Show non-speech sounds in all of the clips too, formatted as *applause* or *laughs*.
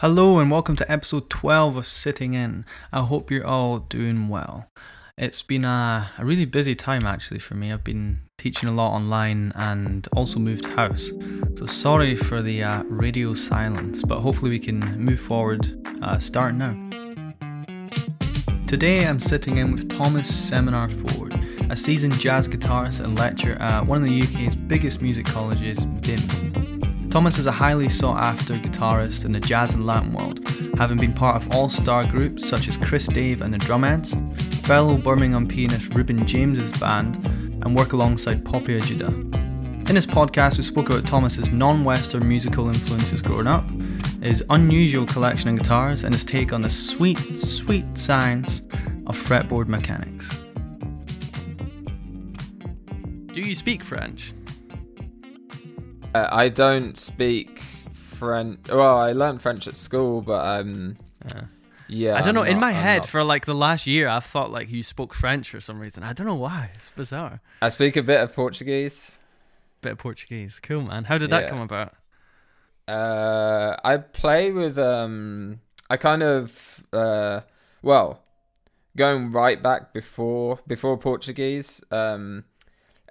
Hello and welcome to episode 12 of Sitting In. I hope you're all doing well. It's been a, a really busy time actually for me. I've been teaching a lot online and also moved house. So sorry for the uh, radio silence, but hopefully we can move forward uh, starting now. Today I'm sitting in with Thomas Seminar Ford, a seasoned jazz guitarist and lecturer at one of the UK's biggest music colleges, BIMM. Thomas is a highly sought after guitarist in the jazz and Latin world, having been part of all star groups such as Chris Dave and the Drumheads, fellow Birmingham pianist Reuben James's band, and work alongside Poppy Ajudha. In this podcast, we spoke about Thomas's non Western musical influences growing up, his unusual collection of guitars, and his take on the sweet, sweet science of fretboard mechanics. Do you speak French? Uh, I don't speak French. Well, I learned French at school, but um, Yeah. yeah. I don't know. I'm in not- my I'm head, not- for like the last year, I've thought like you spoke French for some reason. I don't know why. It's bizarre. I speak a bit of Portuguese. Bit of Portuguese. Cool, man. How did that Yeah. come about? Uh, I play with um. I kind of uh. Well, going right back before before Portuguese. Um,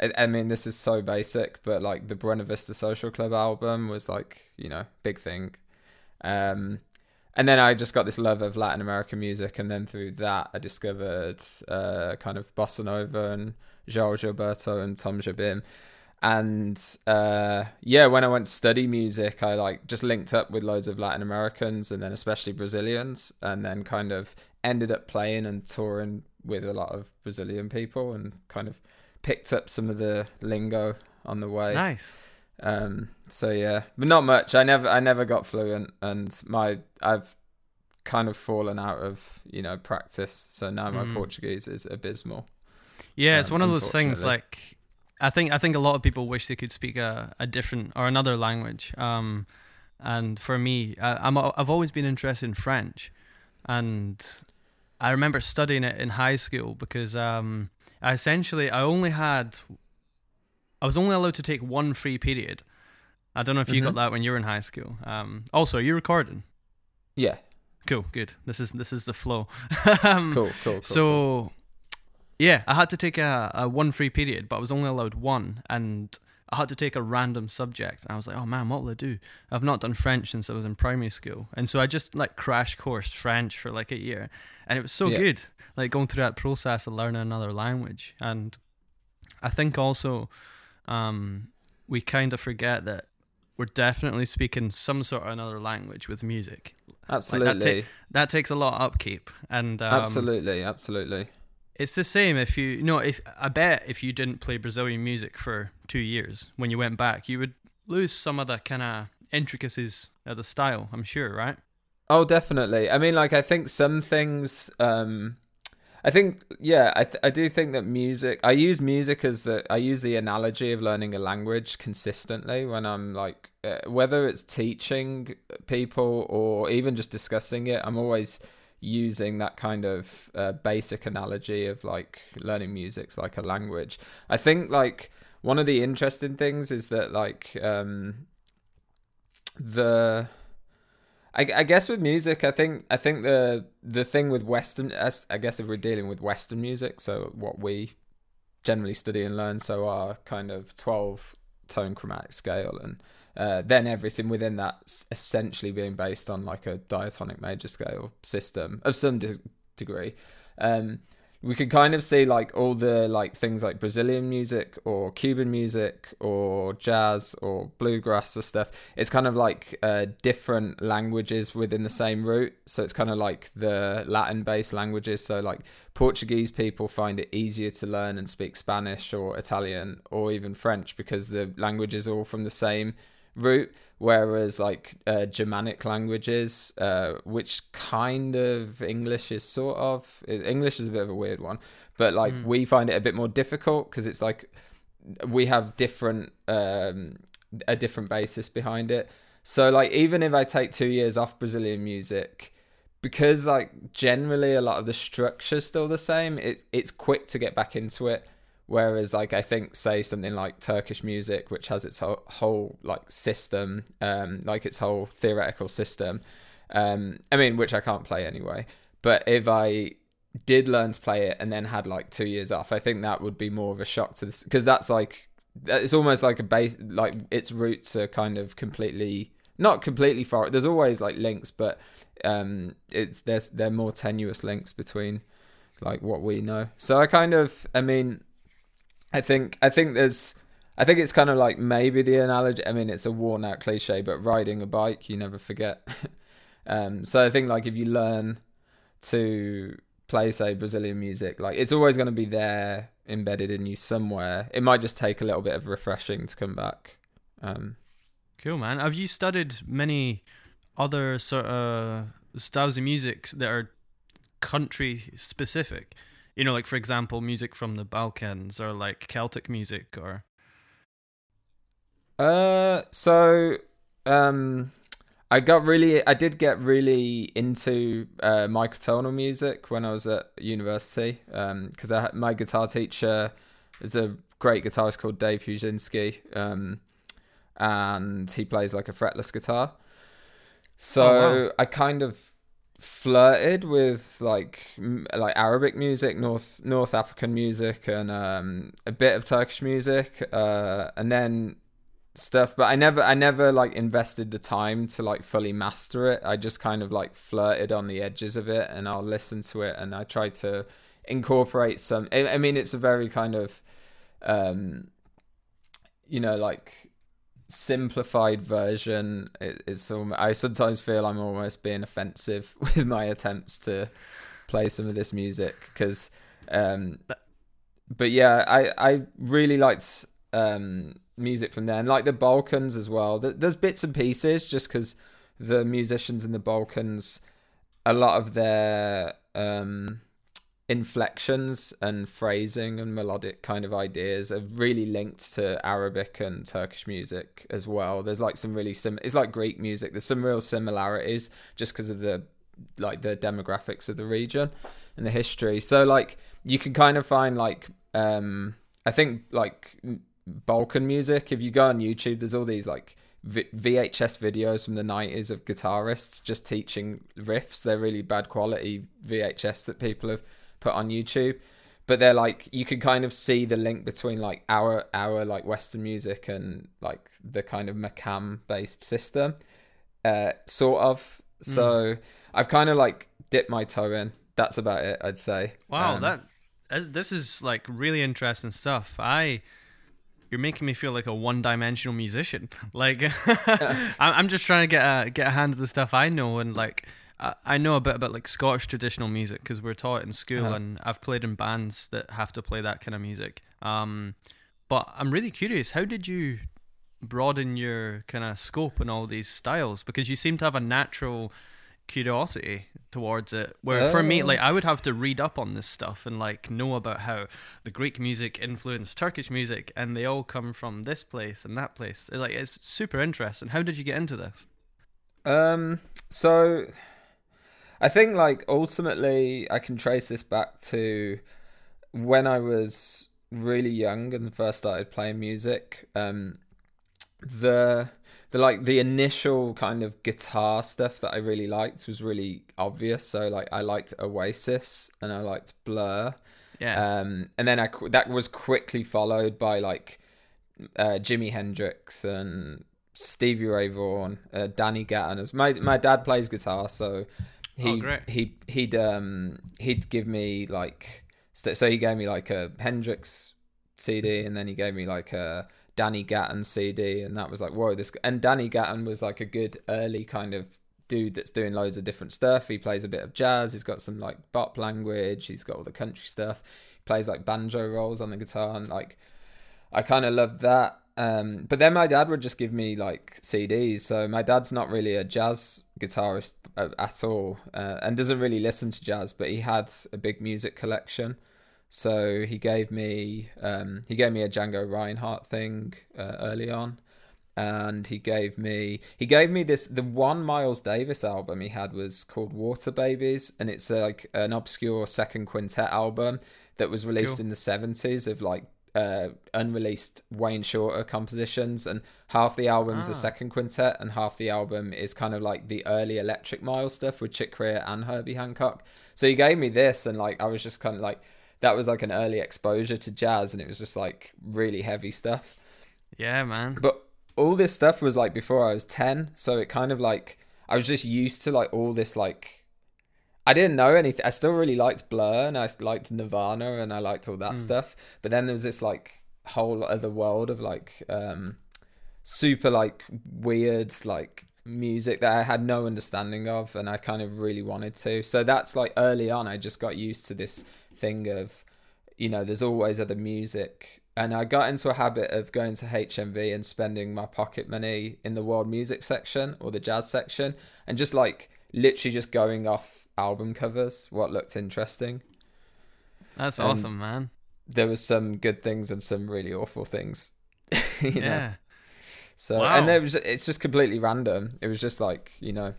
I, I mean this is so basic, but like the Buena Vista Social Club album was like you know big thing. Um, and then I just got this love of Latin American music, and then through that I discovered uh kind of bossa nova and João Gilberto and Tom Jobim and uh yeah when i went to study music i like just linked up with loads of latin americans and then especially brazilians and then kind of ended up playing and touring with a lot of brazilian people and kind of picked up some of the lingo on the way Nice. um so yeah but not much i never i never got fluent and my i've kind of fallen out of you know practice so now my Mm. portuguese is abysmal Yeah, it's um, one of those things. Like, I think I think a lot of people wish they could speak a, a different or another language. Um, and for me, I, I'm a- I've always been interested in French, and I remember studying it in high school because um, I essentially I only had I was only allowed to take one free period. I don't know if you got Mhm. that when you were in high school. Um, also, are you recording? yeah Cool, good. This is this is the flow. *laughs* um, cool cool, cool so, cool. yeah, I had to take a, a one free period, but I was only allowed one, and I had to take a random subject. And I was like, oh man, what will I do? I've not done French since I was in primary school, and so I just like crash coursed French for like a year, and it was so Yeah. good, like going through that process of learning another language. And I think also, um, we kind of forget that we're definitely speaking some sort of another language with music. Absolutely, That takes a lot of upkeep, and um, absolutely, absolutely. It's the same if you, know if I bet if you didn't play Brazilian music for two years when you went back, you would lose some of the kind of intricacies of the style. I'm sure, right? Oh, definitely. I mean, like, I think some things. Um, I think, yeah, I th- I do think that music. I use music as the. I use the analogy of learning a language consistently when I'm like, uh, whether it's teaching people or even just discussing it. I'm always using that kind of uh, basic analogy of like learning music's like a language. I think like one of the interesting things is that like um the I, I guess with music, I think I think the the thing with Western, I guess if we're dealing with Western music, so what we generally study and learn, so our kind of twelve tone chromatic scale, and uh, then everything within that essentially being based on like a diatonic major scale system of some de- degree. Um, we could kind of see like all the like things like Brazilian music or Cuban music or jazz or bluegrass or stuff. It's kind of like uh, different languages within the same root. So it's kind of like the Latin based languages. So like Portuguese people find it easier to learn and speak Spanish or Italian or even French because the languages are all from the same root whereas like uh, germanic languages uh, which kind of english is sort of english is a bit of a weird one but like Mm. we find it a bit more difficult because it's like we have different um a different basis behind it so like even if i take two years off brazilian music because like generally a lot of the structure's still the same it, it's quick to get back into it Whereas, like I think, say something like Turkish music, which has its whole, whole like system, um, like its whole theoretical system, Um, I mean, which I can't play anyway. But if I did learn to play it and then had like two years off, I think that would be more of a shock to this because that's like it's almost like a base like its roots are kind of completely not completely far. There's always like links, but um, it's there's they're more tenuous links between like what we know. So I kind of, I mean, I think I think there's I think it's kind of like maybe the analogy. I mean, it's a worn out cliche, but riding a bike, you never forget. *laughs* um, so I think like if you learn to play, say, Brazilian music, like it's always going to be there embedded in you somewhere. It might just take a little bit of refreshing to come back. Um, cool, man. Have you studied many other sort of styles of music that are country specific? You know, like for example, music from the Balkans or like Celtic music or uh, so um, I got really, I did get really into uh, microtonal music when I was at university. Um, because I my guitar teacher is a great guitarist called Dave Fiuczynski. Um, and he plays like a fretless guitar. So oh, wow. I kind of flirted with like like Arabic music, North North African music, and um, a bit of Turkish music, uh, and then stuff but i never i never like invested the time to like fully master it. I just kind of like flirted on the edges of it and i'll listen to it and i try to incorporate some i, mean it's a very kind of um you know like simplified version it, it's i sometimes feel i'm almost being offensive *laughs* with my attempts to play some of this music because um but yeah i i really liked um music from there, and like the Balkans as well. There's bits and pieces just because the musicians in the Balkans, a lot of their um, inflections and phrasing and melodic kind of ideas are really linked to Arabic and Turkish music as well. There's like some really sim. It's like Greek music. There's some real similarities just because of the like the demographics of the region and the history. So like you can kind of find like um I think like Balkan music. If you go on YouTube, there's all these like v- VHS videos from the 90s of guitarists just teaching riffs. They're really bad quality VHS that people have put on YouTube. But they're like you can kind of see the link between like our our like Western music and like the kind of Makam based system. Uh sort of. So mm. I've kind of like dipped my toe in. That's about it, I'd say. Wow, um, that this is like really interesting stuff. I you're making me feel like a one-dimensional musician. *laughs* Like *laughs* I'm just trying to get a get a hand of the stuff I know, and like I know a bit about like Scottish traditional music because we're taught in school, uh-huh. and I've played in bands that have to play that kind of music. Um, but I'm really curious, how did you broaden your kind of scope and all these styles? Because you seem to have a natural curiosity towards it. Where oh. for me, like I would have to read up on this stuff and like know about how the Greek music influenced Turkish music, and they all come from this place and that place. Like it's super interesting. How did you get into this? Um. So, I think like ultimately, I can trace this back to when I was really young and first started playing music. Um, the the like the initial kind of guitar stuff that I really liked was really obvious. So like I liked Oasis and I liked Blur. Yeah. Um, and then I that was quickly followed by like uh, Jimi Hendrix and Stevie Ray Vaughan, uh, Danny Gatton. As my my dad plays guitar, so he oh, he he'd um he'd give me like so he gave me like a Hendrix CD and then he gave me like a Danny Gatton CD, and that was like, whoa, this. And Danny Gatton was like a good early kind of dude that's doing loads of different stuff. He plays a bit of jazz. He's got some like bop language. He's got all the country stuff. He plays like banjo rolls on the guitar, and like I kind of loved that. Um, but then my dad would just give me like CDs. So my dad's not really a jazz guitarist uh, at all, uh, and doesn't really listen to jazz. But he had a big music collection. So he gave me um, he gave me a Django Reinhardt thing uh, early on, and he gave me he gave me this the one Miles Davis album he had was called Water Babies, and it's like an obscure second quintet album that was released cool. in the seventies of like uh, unreleased Wayne Shorter compositions, and half the album's Ah. a second quintet, and half the album is kind of like the early Electric Mile stuff with Chick Corea and Herbie Hancock. So he gave me this, and like I was just kind of like that was like an early exposure to jazz, and it was just like really heavy stuff. Yeah, man. But all this stuff was like before I was 10, so it kind of like I was just used to like all this like I didn't know anything. I still really liked Blur and I liked Nirvana and I liked all that stuff. But then there was this like whole other world of like um super like weird like music that I had no understanding of and I kind of really wanted to. So that's like early on I just got used to this thing of you know there's always other music and I got into a habit of going to HMV and spending my pocket money in the world music section or the jazz section and just like literally just going off album covers what looked interesting. That's Um, awesome, man. There was some good things and some really awful things. *laughs* you know? Yeah. So Wow. and there was it's just completely random. It was just like you know,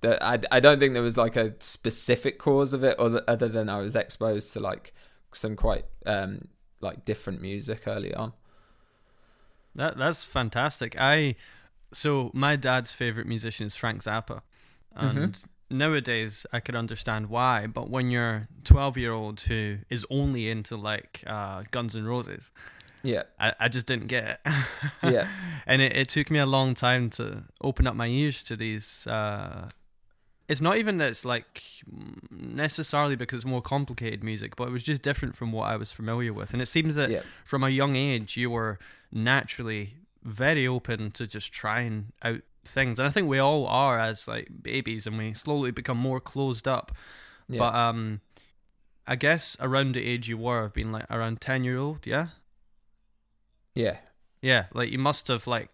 that I I don't think there was like a specific cause of it, other other than I was exposed to like some quite um like different music early on. That that's fantastic. I so my dad's favorite musician is Frank Zappa, and nowadays I could understand why. But when you're 12 year old who is only into like uh, Guns and Roses, Yeah, I, I just didn't get it. *laughs* Yeah. and it, it took me a long time to open up my ears to these. Uh, it's not even that it's like necessarily because it's more complicated music, but it was just different from what I was familiar with. And it seems that yeah, from a young age you were naturally very open to just trying out things. And i think we all are as like babies and we slowly become more closed up. Yeah. but um i guess around the age you were being like around 10 year old yeah? Yeah, yeah like you must have like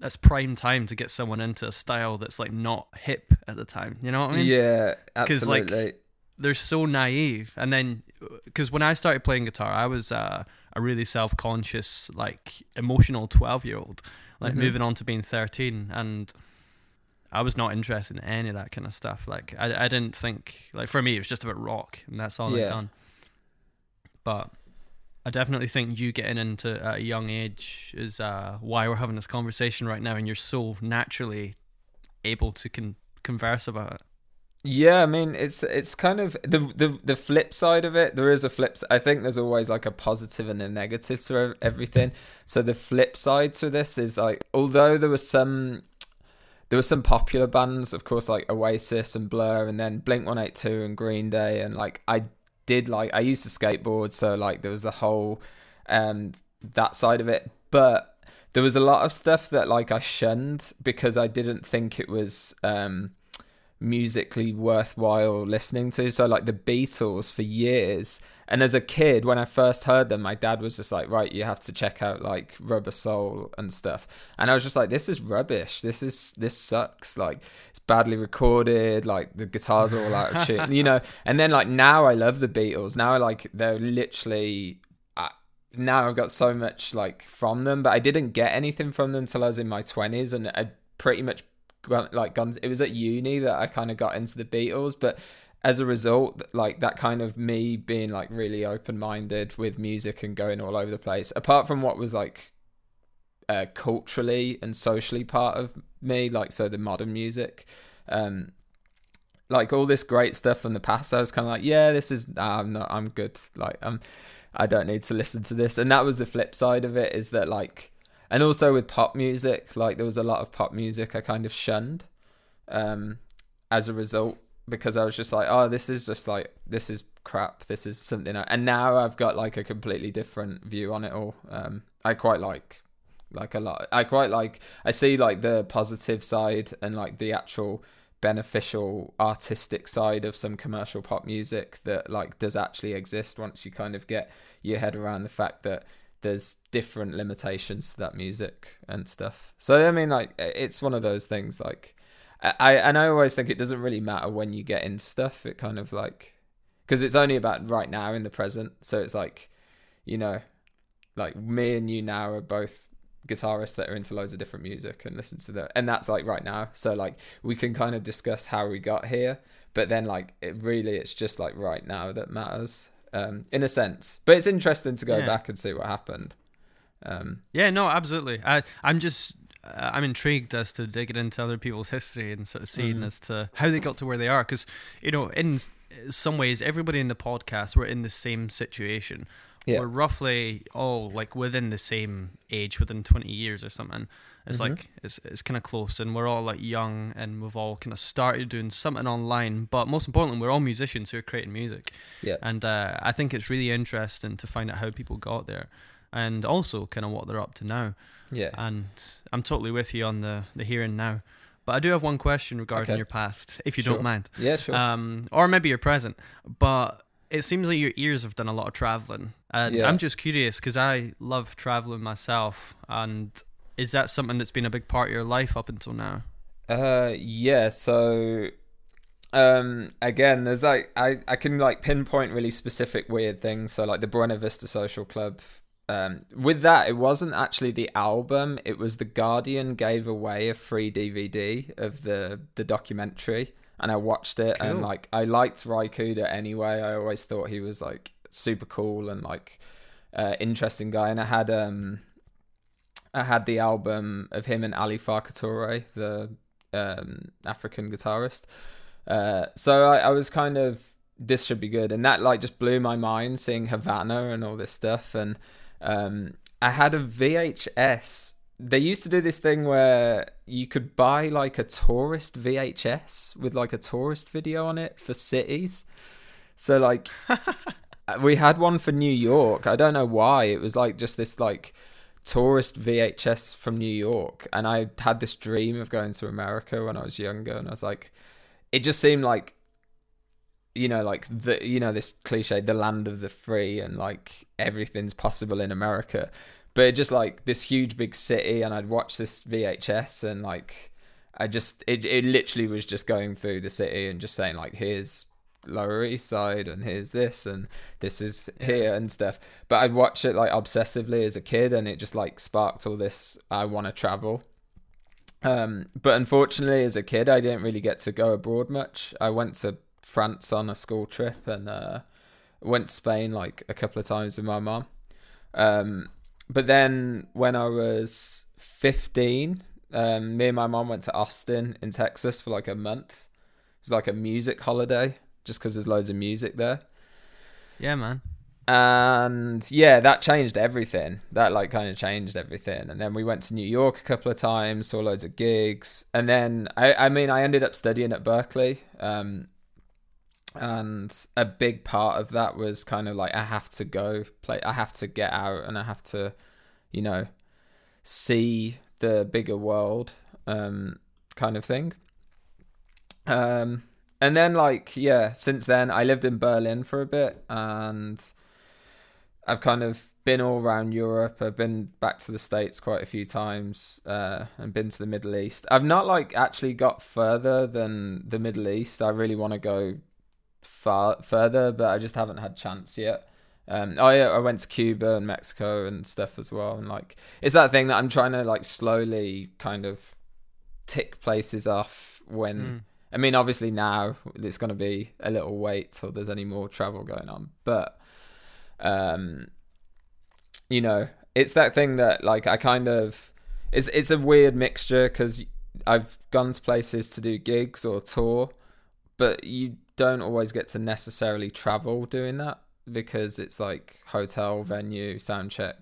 that's prime time to get someone into a style that's like not hip at the time you know what i mean? Yeah, 'cause, like, absolutely. they're so naive. And then because when i started playing guitar i was uh, a really self-conscious like emotional 12 year old like Mhm. moving on to being 13 and i was not interested in any of that kind of stuff like i, I didn't think like for me it was just about rock and that's all Yeah. i'd done but i definitely think you getting into at a young age is uh, why we're having this conversation right now and you're so naturally able to con- converse about it Yeah, I mean it's it's kind of the the the flip side of it. There is a flip. I think there's always like a positive and a negative to everything. So the flip side to this is like although there was some there were some popular bands, of course, like Oasis and Blur, and then Blink One Eight Two and Green Day, and like I did like I used to skateboard, so like there was the whole um that side of it, but there was a lot of stuff that like I shunned because I didn't think it was um musically worthwhile listening to. So like the Beatles for years. And as a kid, when I first heard them, my dad was just like, right, you have to check out like Rubber Soul and stuff. And I was just like, this is rubbish. This is this sucks. Like it's badly recorded, like the guitars are all out of tune, you know. *laughs* And then like now I love the Beatles. Now like they're literally now I've got so much like from them, but I didn't get anything from them until I was in my twenties, and I pretty much like guns. It was at uni that I kind of got into the Beatles, but as a result, like that kind of me being like really open minded with music and going all over the place. Apart from what was like uh, culturally and socially part of me, like so the modern music. Um, like all this great stuff from the past, I was kind of like, yeah, this is, nah, I'm not, I'm good. Like, I'm, I don't need to listen to this. And that was the flip side of it is that like, and also with pop music, like there was a lot of pop music I kind of shunned, um, as a result because I was just like, oh, this is just like this is crap. This is something, I, and now I've got like a completely different view on it all. Um, I quite like like a lot. I quite like. I see like the positive side and like the actual beneficial artistic side of some commercial pop music that like does actually exist once you kind of get your head around the fact that there's different limitations to that music and stuff. So I mean like it's one of those things like I and I always think it doesn't really matter when you get in stuff. It kind of like because it's only about right now in the present. So it's like you know like me and you now are both guitarists that are into loads of different music and listen to that and that's like right now so like we can kind of discuss how we got here but then like it really it's just like right now that matters um, in a sense. But it's interesting to go Yeah. back and see what happened. Um, Yeah, no, absolutely. I, I'm just, uh, I'm intrigued as to digging into other people's history and sort of seeing Mhm. as to how they got to where they are. Because, you know, in some ways, everybody in the podcast, we're in the same situation. Yeah. We're roughly all like within the same age, within 20 years or something. It's Mhm. like, it's, it's kind of close. And we're all like young and we've all kind of started doing something online. But most importantly, we're all musicians who are creating music. yeah, And uh, I think it's really interesting to find out how people got there and also kind of what they're up to now. yeah, And I'm totally with you on the, the here and now. But I do have one question regarding Okay. your past, if you Sure. don't mind. yeah, sure. Um, or maybe your present. But it seems like your ears have done a lot of traveling. And Yeah. I'm just curious because I love traveling myself. And is that something that's been a big part of your life up until now? Uh, yeah. So, um, again, there's like I I can like pinpoint really specific weird things. So like the Buena Vista Social Club. Um, with that, it wasn't actually the album. It was the Guardian gave away a free DVD of the the documentary, and I watched it. And like I liked Ry Cooder anyway. I always thought he was like super cool and like uh, interesting guy. And I had um. I had the album of him and Ali Farka Touré, the um, African guitarist. Uh, so I, I was kind of this should be good, and that like just blew my mind seeing Havana and all this stuff. And um, I had a VHS. They used to do this thing where you could buy like a tourist VHS with like a tourist video on it for cities. So like *laughs* we had one for New York. I don't know why. It was like just this like tourist VHS from New York, and I had this dream of going to America when I was younger, and I was like, it just seemed like, you know, like the you know this cliche, the land of the free, and like everything's possible in America, but just like this huge big city, and I'd watch this VHS, and like I just it it literally was just going through the city and just saying like here's Lower East Side and here's this and this is here and stuff. But I'd watch it like obsessively as a kid and it just like sparked all this I want to travel. Um, but unfortunately, as a kid, I didn't really get to go abroad much. I went to France on a school trip and uh, went to Spain like a couple of times with my mom. Um, but then when I was 15, um, me and my mom went to Austin in Texas for like a month. It was like a music holiday just because there's loads of music there Yeah, man. and yeah that changed everything that like kind of changed everything and then we went to new york a couple of times saw loads of gigs and then i, I mean i ended up studying at Berklee um, and a big part of that was kind of like i have to go play i have to get out and i have to you know see the bigger world um, kind of thing. Um, and then like yeah since then i lived in berlin for a bit and i've kind of been all around europe. I've been back to the states quite a few times uh, and been to the middle east. I've not like actually got further than the middle east. I really want to go far further but i just haven't had chance yet um, I I went to Cuba and Mexico and stuff as well, and like it's that thing that I'm trying to like slowly kind of tick places off when Mm. I mean, obviously now it's going to be a little wait till there's any more travel going on, but um, you know, it's that thing that like I kind of it's it's a weird mixture because I've gone to places to do gigs or tour, but you don't always get to necessarily travel doing that because it's like hotel, venue, sound check,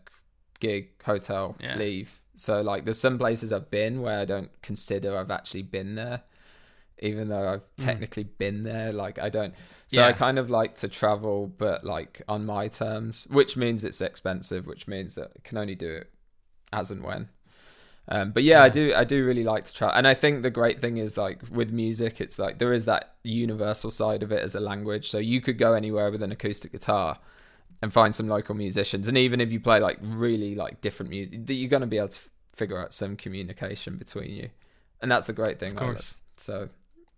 gig, hotel, Yeah. leave. So like there's some places I've been where I don't consider I've actually been there even though I've Mm. technically been there. Like I don't. So I kind of like to travel, but like on my terms, which means it's expensive, which means that I can only do it as and when. Um, but yeah, I do. I do really like to travel, and I think the great thing is like with music, it's like there is that universal side of it as a language. So you could go anywhere with an acoustic guitar and find some local musicians, and even if you play like really like different music, you're gonna be able to f- figure out some communication between you, and that's the great thing. Of course. So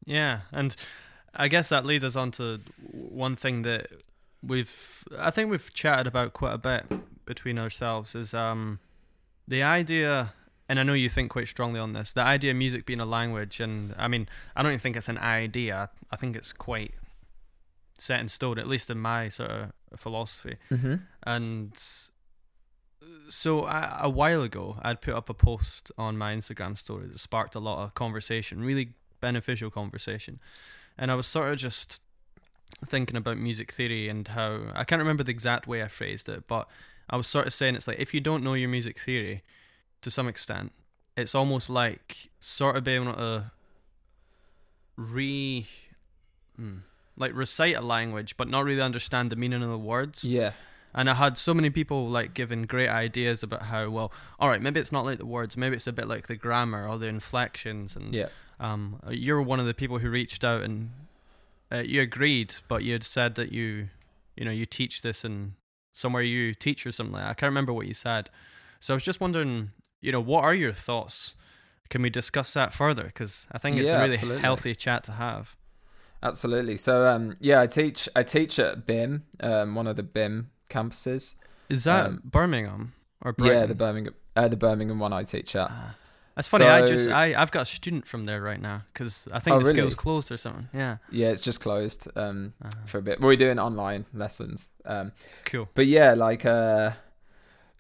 Yeah, and I guess that leads us on to one thing that we've I think we've chatted about quite a bit between ourselves is um the idea and I know you think quite strongly on this, the idea of music being a language and I mean, I don't even think it's an idea. I think it's quite set in stone, at least in my sort of philosophy, Mm-hmm. and so I, a while ago I'd put up a post on my Instagram story that sparked a lot of conversation, really beneficial conversation, and I was sort of just thinking about music theory and how I can't remember the exact way I phrased it, but I was sort of saying it's like if you don't know your music theory to some extent, it's almost like sort of being able to re hmm, like recite a language but not really understand the meaning of the words. Yeah. And I had so many people like giving great ideas about how well, all right, maybe it's not like the words, maybe it's a bit like the grammar or the inflections and Yeah. um, you're one of the people who reached out and uh, you agreed, but you had said that you, you know, you teach this in somewhere you teach or something. Like that. I can't remember what you said. So I was just wondering, you know, what are your thoughts? Can we discuss that further? Because I think it's Yeah, a really absolutely. healthy chat to have. Absolutely. So um yeah, I teach I teach at BIMM, um one of the BIMM campuses. Is that Um, Birmingham or Yeah, the Birmingham uh, the Birmingham one I teach at. Ah. That's funny. I just I I've got a student from there right now because I think Oh, the really? school's closed or something. Yeah. Yeah, it's just closed um Ah, for a bit. We're doing online lessons. Um cool. but yeah, like uh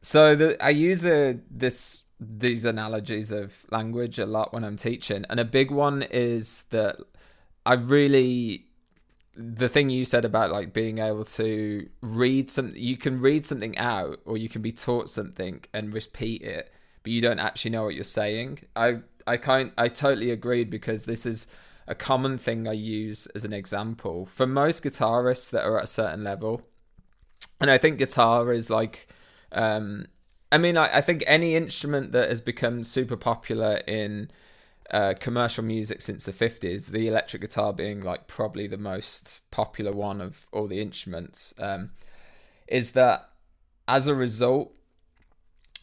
so the I use the this these analogies of language a lot when I'm teaching. And a big one is that I really the thing you said about like being able to read something you can read something out or you can be taught something and repeat it but you don't actually know what you're saying i i kind i totally agreed because this is a common thing i use as an example for most guitarists that are at a certain level and i think guitar is like um i mean i, I think any instrument that has become super popular in uh, commercial music since the 50s, the electric guitar being like probably the most popular one of all the instruments, um, is that as a result,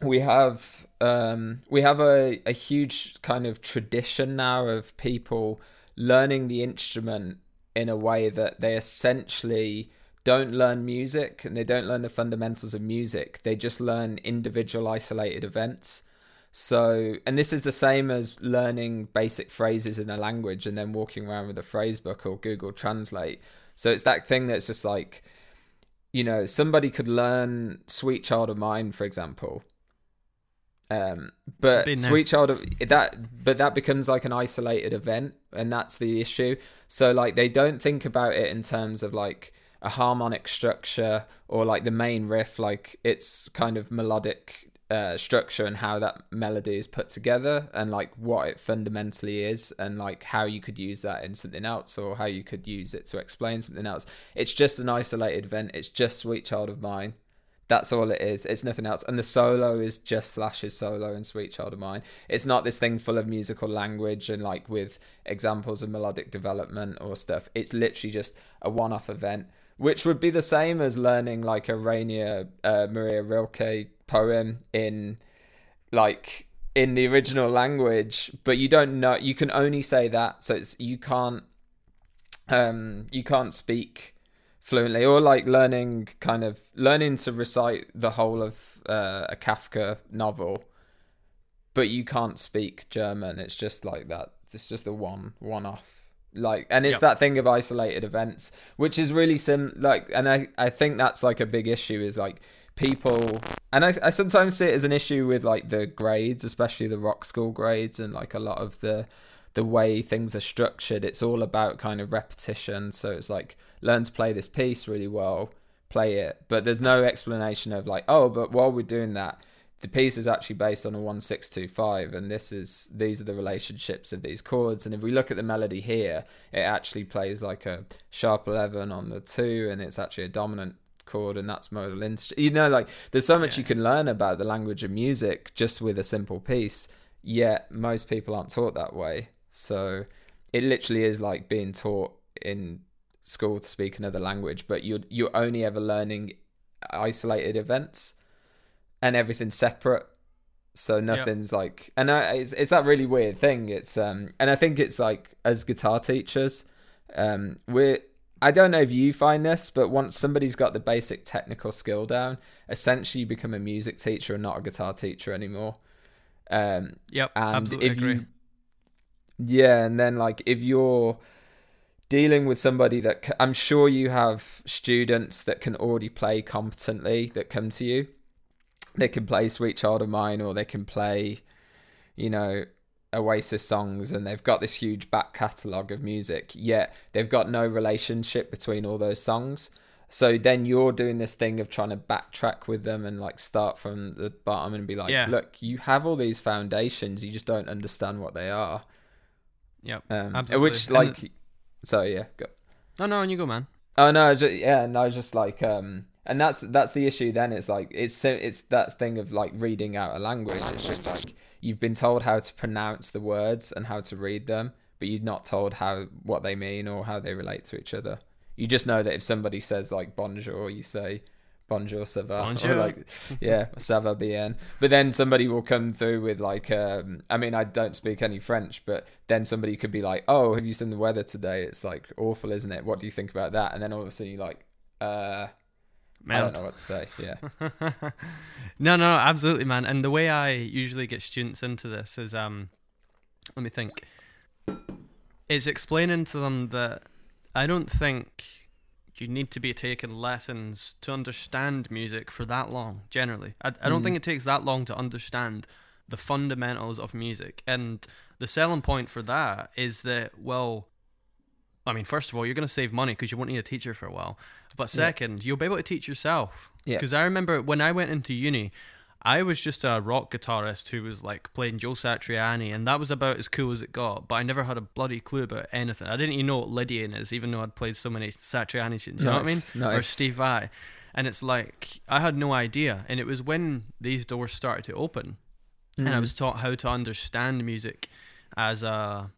we have um, we have a, a huge kind of tradition now of people learning the instrument in a way that they essentially don't learn music and they don't learn the fundamentals of music. They just learn individual isolated events. So, and this is the same as learning basic phrases in a language and then walking around with a phrase book or Google Translate. So it's that thing that's just like, you know, somebody could learn Sweet Child of Mine, for example. Um, but. Sweet Child of that, but that becomes like an isolated event, and that's the issue. So like they don't think about it in terms of like a harmonic structure or like the main riff, like it's kind of melodic uh, structure and how that melody is put together and like what it fundamentally is and like how you could use that in something else or how you could use it to explain something else. It's just an isolated event. It's just Sweet Child of Mine. That's all it is. It's nothing else. And the solo is just Slash's solo and Sweet Child of Mine. It's not this thing full of musical language and like with examples of melodic development or stuff. It's literally just a one off event, which would be the same as learning like a Rainer uh, Maria Rilke poem in like in the original language, but you don't know you can only say that. So it's you can't um you can't speak fluently or like learning kind of learning to recite the whole of uh, a Kafka novel but you can't speak German it's just like that it's just the one one off like and it's Yep. that thing of isolated events which is really sim like and I I think that's like a big issue is like people and I, I sometimes see it as an issue with like the grades especially the rock school grades and like a lot of the the way things are structured. It's all about kind of repetition. So it's like learn to play this piece really well play it. But there's no explanation of like oh but while we're doing that the piece is actually based on a 1625 and this is these are the relationships of these chords and if we look at the melody here it actually plays like a sharp 11 on the 2 and it's actually a dominant chord and that's modal inst you know like there's so much Yeah. you can learn about the language of music just with a simple piece yet most people aren't taught that way so it literally is like being taught in school to speak another language but you're you're only ever learning isolated events and everything's separate so nothing's like and I, it's, it's that really weird thing it's um and i think it's like as guitar teachers um we're i don't know if you find this but once somebody's got the basic technical skill down essentially you become a music teacher and not a guitar teacher anymore um Yep, and absolutely if agree. you yeah and then like if you're dealing with somebody that c- I'm sure you have students that can already play competently that come to you. They can play Sweet Child of Mine or they can play, you know, Oasis songs and they've got this huge back catalogue of music, yet they've got no relationship between all those songs. So then you're doing this thing of trying to backtrack with them and like start from the bottom and be like, Yeah. look, you have all these foundations, you just don't understand what they are. Yep. Um, Absolutely. Which, And like, so yeah, go. No, no, and you go, man. Oh no, just, yeah, and I was just like, um, and that's that's the issue. Then it's like it's it's that thing of like reading out a language. It's just like you've been told how to pronounce the words and how to read them, but you're not told how what they mean or how they relate to each other. You just know that if somebody says like bonjour, you say bonjour ça va, Bonjour. like yeah ça va bien. But then somebody will come through with like, um, I mean, I don't speak any French, but then somebody could be like, oh, have you seen the weather today? It's like awful, isn't it? What do you think about that? And then all of a sudden you're like, uh, I don't know what to say. Yeah. *laughs* no, no, absolutely, man. And the way I usually get students into this is, um, let me think, is explaining to them that I don't think you need to be taking lessons to understand music for that long. Generally, I, I don't Mm. think it takes that long to understand the fundamentals of music. And the selling point for that is that, well, I mean, first of all, you're going to save money because you won't need a teacher for a while. But Yeah. second, you'll be able to teach yourself. Yeah. Because I remember when I went into uni, I was just a rock guitarist who was like playing Joe Satriani, and that was about as cool as it got. But I never had a bloody clue about anything. I didn't even know what Lydian is, even though I'd played so many Satriani tunes. You know what I mean? Nice, Or. Steve Vai. And it's like, I had no idea. And it was when these doors started to open and I Mm. was taught how to understand music as a,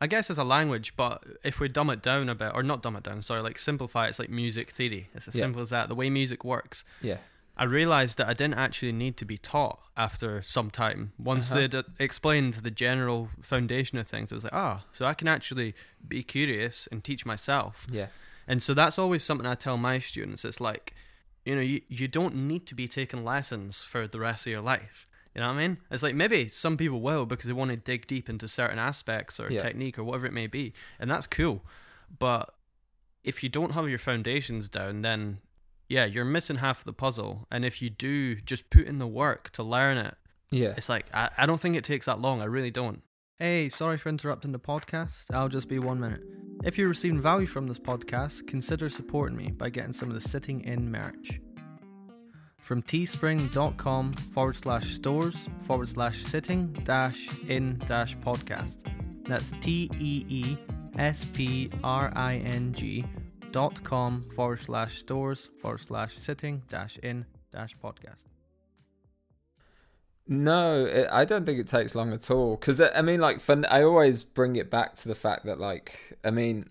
I guess as a language. But if we dumb it down a bit, or not dumb it down, sorry, like simplify, it, it's like music theory. It's as Yeah. simple as that. The way music works. yeah. I realized that I didn't actually need to be taught after some time. Once Uh-huh. they'd uh, explained the general foundation of things, I was like, ah, so I can actually be curious and teach myself. Yeah. And so that's always something I tell my students. It's like, you know, you, you don't need to be taking lessons for the rest of your life. You know what I mean? It's like maybe some people will because they want to dig deep into certain aspects or Yeah. technique or whatever it may be. And that's cool. But if you don't have your foundations down, then yeah, you're missing half the puzzle. And if you do just put in the work to learn it, Yeah. it's like I, I don't think it takes that long. I really don't. Hey, sorry for interrupting the podcast. I'll just be one minute. If you're receiving value from this podcast, consider supporting me by getting some of the sitting in merch. From teespring.com forward slash stores forward slash sitting dash in dash podcast. That's T E E S P R I N G dot com forward slash stores forward slash sitting dash in dash podcast. No, it, I don't think it takes long at all. Because I mean, like, fun. I always bring it back to the fact that, like, I mean,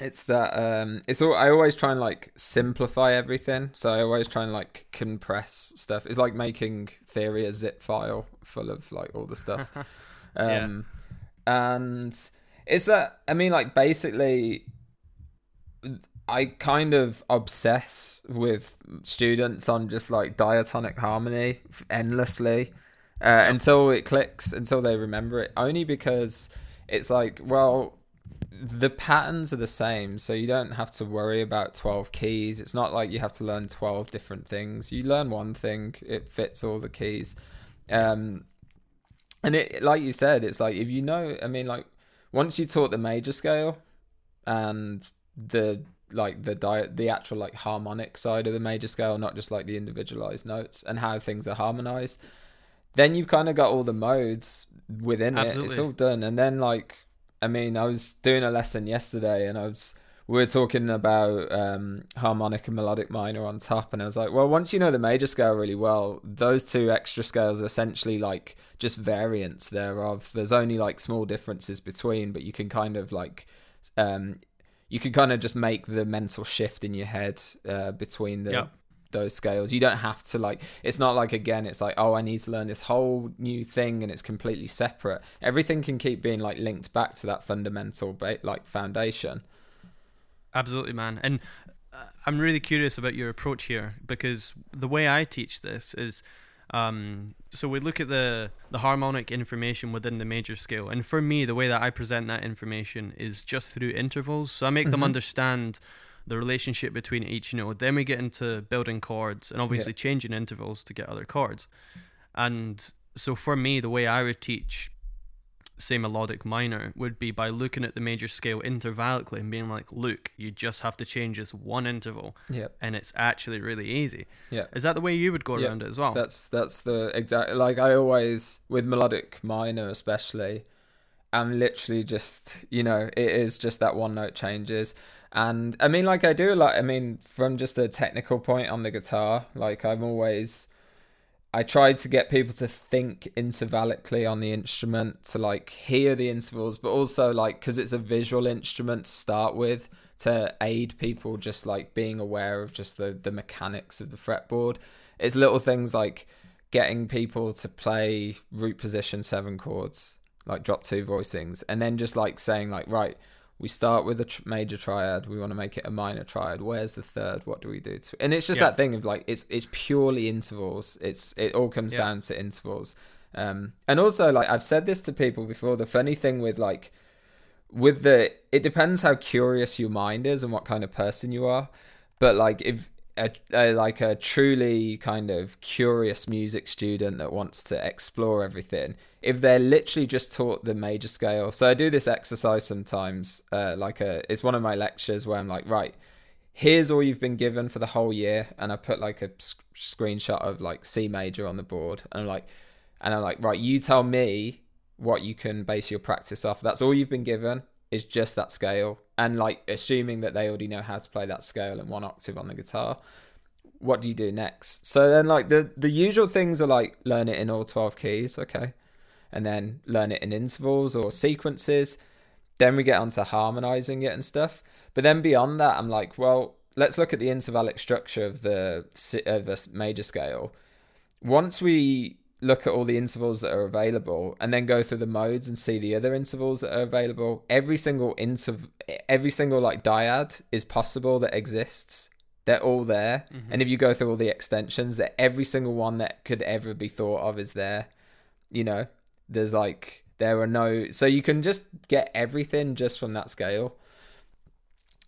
it's that um, it's all. I always try and like simplify everything. So I always try and like compress stuff. It's like making theory a zip file full of like all the stuff. *laughs* Yeah. Um, and it's that. I mean, like, basically, I kind of obsess with students on just like diatonic harmony endlessly uh, until it clicks, until they remember it. Only because it's like, well, the patterns are the same, so you don't have to worry about 12 keys. It's not like you have to learn 12 different things. You learn one thing, it fits all the keys. Um, and it, like you said, it's like if you know, I mean, like once you taught the major scale and the like the diet the actual like harmonic side of the major scale not just like the individualized notes and how things are harmonized then you've kind of got all the modes within it it's all done and then like i mean i was doing a lesson yesterday and i was we were talking about um harmonic and melodic minor on top and i was like well once you know the major scale really well those two extra scales are essentially like just variants thereof there's only like small differences between but you can kind of like um you can kind of just make the mental shift in your head uh, between the Yep. Those scales. You don't have to like. It's not like again. It's like oh, I need to learn this whole new thing, and it's completely separate. Everything can keep being like linked back to that fundamental ba- like foundation. Absolutely, man. And uh, I'm really curious about your approach here because the way I teach this is Um, so we look at the the harmonic information within the major scale, and for me, the way that I present that information is just through intervals. So I make them Mhm. understand the relationship between each note. Then we get into building chords and obviously changing intervals to get other chords. And so for me, the way I would teach, say melodic minor, would be by looking at the major scale intervallically and being like, look, you just have to change this one interval, Yep. and it's actually really easy. Yeah. Is that the way you would go Yeah, around it as well? That's that's the exact like I always with melodic minor especially I'm literally just you know it is just that one note changes and I mean like I do a lot. I mean from just a technical point on the guitar like I'm always I tried to get people to think intervallically on the instrument to like hear the intervals but also like cuz it's a visual instrument to start with to aid people just like being aware of just the the mechanics of the fretboard it's little things like getting people to play root position seven chords, like drop two voicings, and then just like saying like, right, we start with a tr- major triad, we want to make it a minor triad. Where's the third? What do we do? To and it's just Yeah. that thing of like it's it's purely intervals. It's it all comes Yeah. down to intervals. Um, and also like I've said this to people before. The funny thing with like with the it depends how curious your mind is and what kind of person you are but like if a, a like a truly kind of curious music student that wants to explore everything if they're literally just taught the major scale. So i do this exercise sometimes uh, like a it's one of my lectures where i'm like right here's all you've been given for the whole year. And i put like a s- screenshot of like c major on the board. And i'm like and i'm like right you tell me what you can base your practice off. That's all you've been given is just that scale. And like assuming that they already know how to play that scale and one octave on the guitar what do you do next? So then like the the usual things are like learn it in all 12 keys. Okay and then learn it in intervals or sequences. Then we get onto harmonizing it and stuff. But then beyond that i'm like well let's look at the intervallic structure of the of a major scale. Once we look at all the intervals that are available and then go through the modes and see the other intervals that are available every single interv every single like dyad is possible that exists. They're all there. Mm-hmm. And if you go through all the extensions that every single one that could ever be thought of is there you know there's like there are no so you can just get everything just from that scale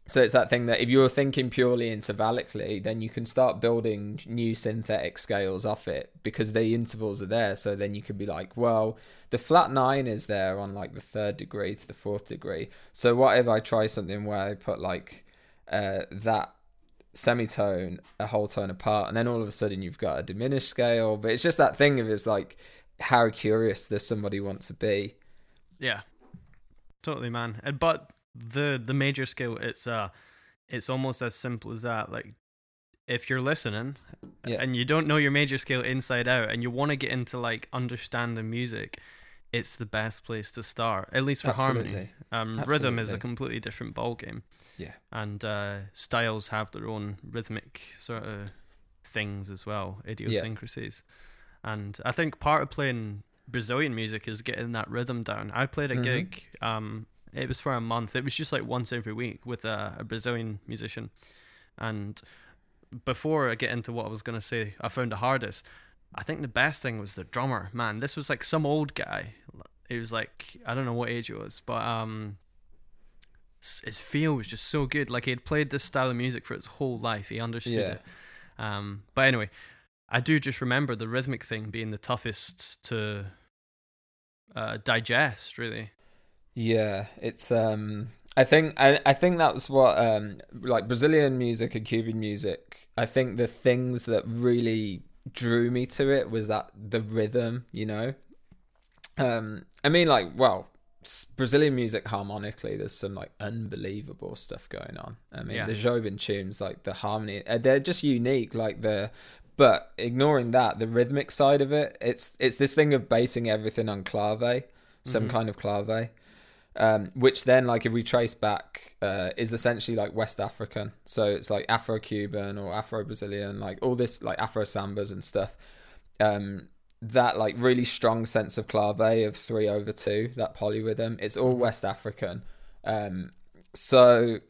so it's that thing that if you're thinking purely intervallically, then you can start building new synthetic scales off it because the intervals are there. So then you can be like, well, the flat nine is there on like the third degree to the fourth degree. So what if I try something where I put like uh, that semitone a whole tone apart, and then all of a sudden you've got a diminished scale. But it's just that thing of it's like how curious does somebody want to be? Yeah, totally, man. And but the the major scale, it's uh, it's almost as simple as that. Like, if you're listening Yeah. and you don't know your major scale inside out, and you want to get into like understanding music, it's the best place to start. At least for harmony. Absolutely. Um, rhythm is a completely different ball game. Yeah. and uh, styles have their own rhythmic sort of things as well, idiosyncrasies. And I think part of playing Brazilian music is getting that rhythm down. I played a Mhm. gig. Um, it was for a month. It was just like once every week with a, a Brazilian musician. And before I get into what I was gonna say, I found the hardest. I think the best thing was the drummer. Man, this was like some old guy. He was like I don't know what age he was, but um, his feel was just so good. Like he had played this style of music for his whole life. He understood Yeah. it. Um, but anyway, I do just remember the rhythmic thing being the toughest to uh, digest. Really. Yeah, it's um I think I, I think that was what um like Brazilian music and Cuban music. I think the things that really drew me to it was that the rhythm, you know. Um I mean like well, Brazilian music harmonically there's some like unbelievable stuff going on. I mean Yeah. the Jobim tunes like the harmony uh, they're just unique like the but ignoring that the rhythmic side of it it's it's this thing of basing everything on clave, some Mhm. kind of clave um, which then like if we trace back uh, is essentially like west african. So it's like afro-cuban or afro-brazilian like all this like afro sambas and stuff. Um, that like really strong sense of clave of three over two that polyrhythm it's all west african. Um, so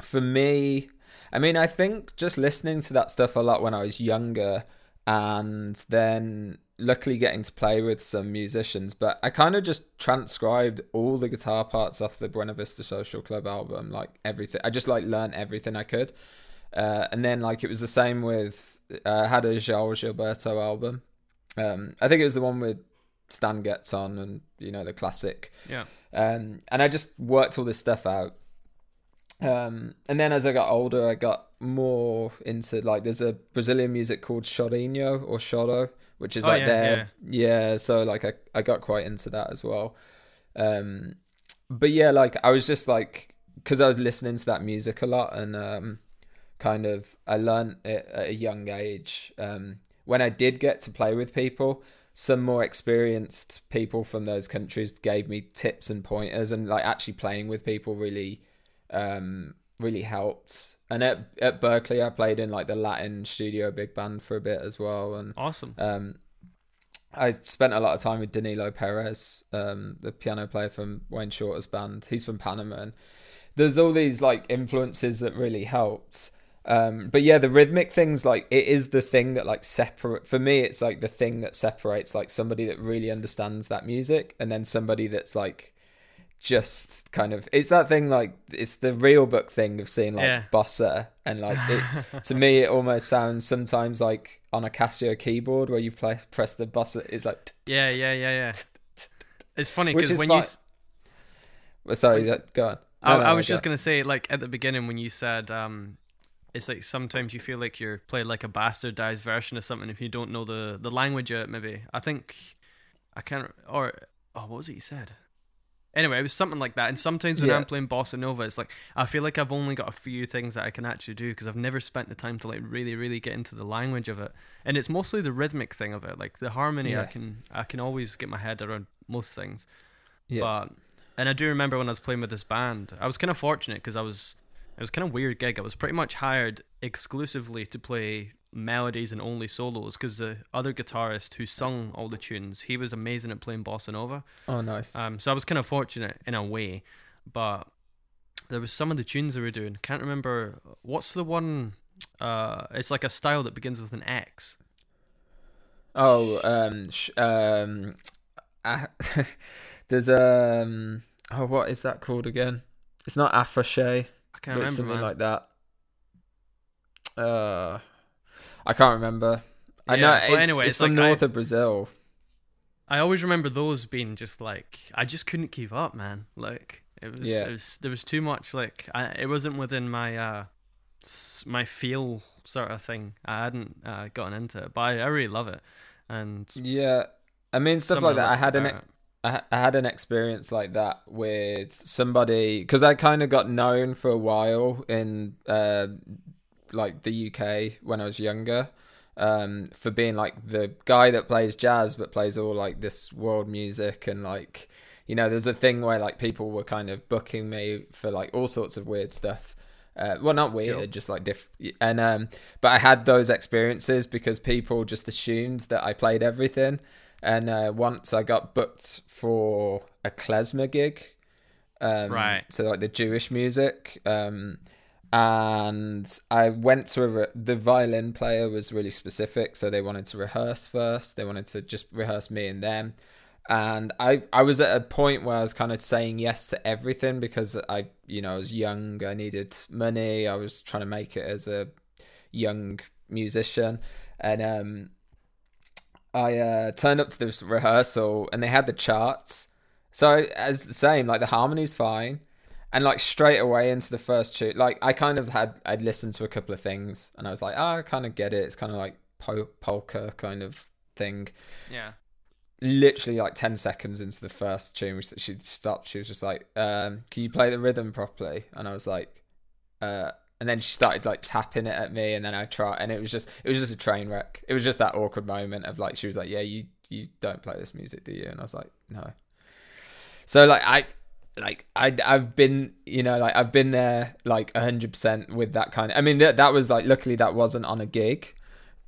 for me i mean i think just listening to that stuff a lot when i was younger and then luckily getting to play with some musicians. But I kind of just transcribed all the guitar parts off the Buena Vista Social Club album, like everything. I just like learned everything I could, uh, and then like it was the same with uh, I had a João Gilberto album. Um, I think it was the one with Stan Getz on and you know the classic. Yeah. Um, and I just worked all this stuff out. Um, and then as I got older, I got more into like there's a Brazilian music called chorinho or choro, which is Oh, like yeah, their yeah. So like I I got quite into that as well. Um, but yeah, like I was just like because I was listening to that music a lot and um, kind of I learned it at a young age. Um, when I did get to play with people, some more experienced people from those countries gave me tips and pointers, and like actually playing with people really, um, really helped. And at at Berklee, I played in like the Latin studio big band for a bit as well, and Awesome. um, I spent a lot of time with Danilo Perez, um, the piano player from Wayne Shorter's band. He's from Panama. And there's all these like influences that really helped. Um, but yeah, the rhythmic things like it is the thing that like separate for me. It's like the thing that separates like somebody that really understands that music and then somebody that's like just kind of it's that thing like it's the real book thing of seeing like Yeah. bossa and like it *laughs* to me it almost sounds sometimes like on a Casio keyboard where you play press the bossa it's like Yeah, yeah, yeah, yeah. It's funny because when you, well, sorry that- go on I, No, no, I was go just on. gonna say, like at the beginning when you said, um, it's like sometimes you feel like you're playing like a bastardized version of something if you don't know the the language of it. Maybe I think I can't. Or oh, what was it you said? Anyway, it was something like that. And sometimes when Yeah. I'm playing bossa nova, it's like I feel like I've only got a few things that I can actually do because I've never spent the time to like really, really get into the language of it. And it's mostly the rhythmic thing of it, like the harmony. I can I can always get my head around most things. yeah But and I do remember when I was playing with this band, I was kind of fortunate because I was it was kind of weird gig. I was pretty much hired exclusively to play melodies and only solos because the other guitarist who sung all the tunes, he was amazing at playing bossa nova. oh nice Um, so I was kind of fortunate in a way, but there was some of the tunes they were doing. Can't remember what's the one. Uh, it's like a style that begins with an X. oh um sh- um uh, *laughs* there's um oh what is that called again it's not afroche I can't remember. something man. like that uh I can't remember I Yeah, know it's, anyway, it's, from like I- north of Brazil I always remember those being just like I just couldn't keep up, man. Like it was, Yeah. it was there was too much. Like I, it wasn't within my uh my feel sort of thing. I hadn't uh, gotten into it, but I, I really love it. And Yeah, I mean stuff like that. I had an it. I, I had an experience like that with somebody because I kind of got known for a while in uh, like the UK when I was younger um, for being like the guy that plays jazz but plays all like this world music and like you know there's a thing where like people were kind of booking me for like all sorts of weird stuff. Uh, well, not weird, just like diff. And um, but I had those experiences because people just assumed that I played everything. And uh, once I got booked for a klezmer gig, um, Right. So like the Jewish music, um, and I went to re- the violin player was really specific, so they wanted to rehearse first. They wanted to just rehearse me and them, and I I was at a point where I was kind of saying yes to everything because I you know I was young, I needed money, I was trying to make it as a young musician, and um, I uh, turned up to this rehearsal and they had the charts. So as the same, like the harmony's fine, and like straight away into the first tune, like I kind of had I'd listened to a couple of things and I was like, oh, I kind of get it. It's kind of like po- polka kind of thing. yeah, Literally like ten seconds into the first tune, which she stopped. She was just like, um, "Can you play the rhythm properly?" And I was like, uh, and then she started like tapping it at me, and then I tried, and it was just it was just a train wreck. It was just that awkward moment of like she was like, "Yeah, you you don't play this music, do you?" And I was like, "No." So like I like I I've been you know like I've been there like hundred percent with that kind of. I mean that that was like luckily that wasn't on a gig,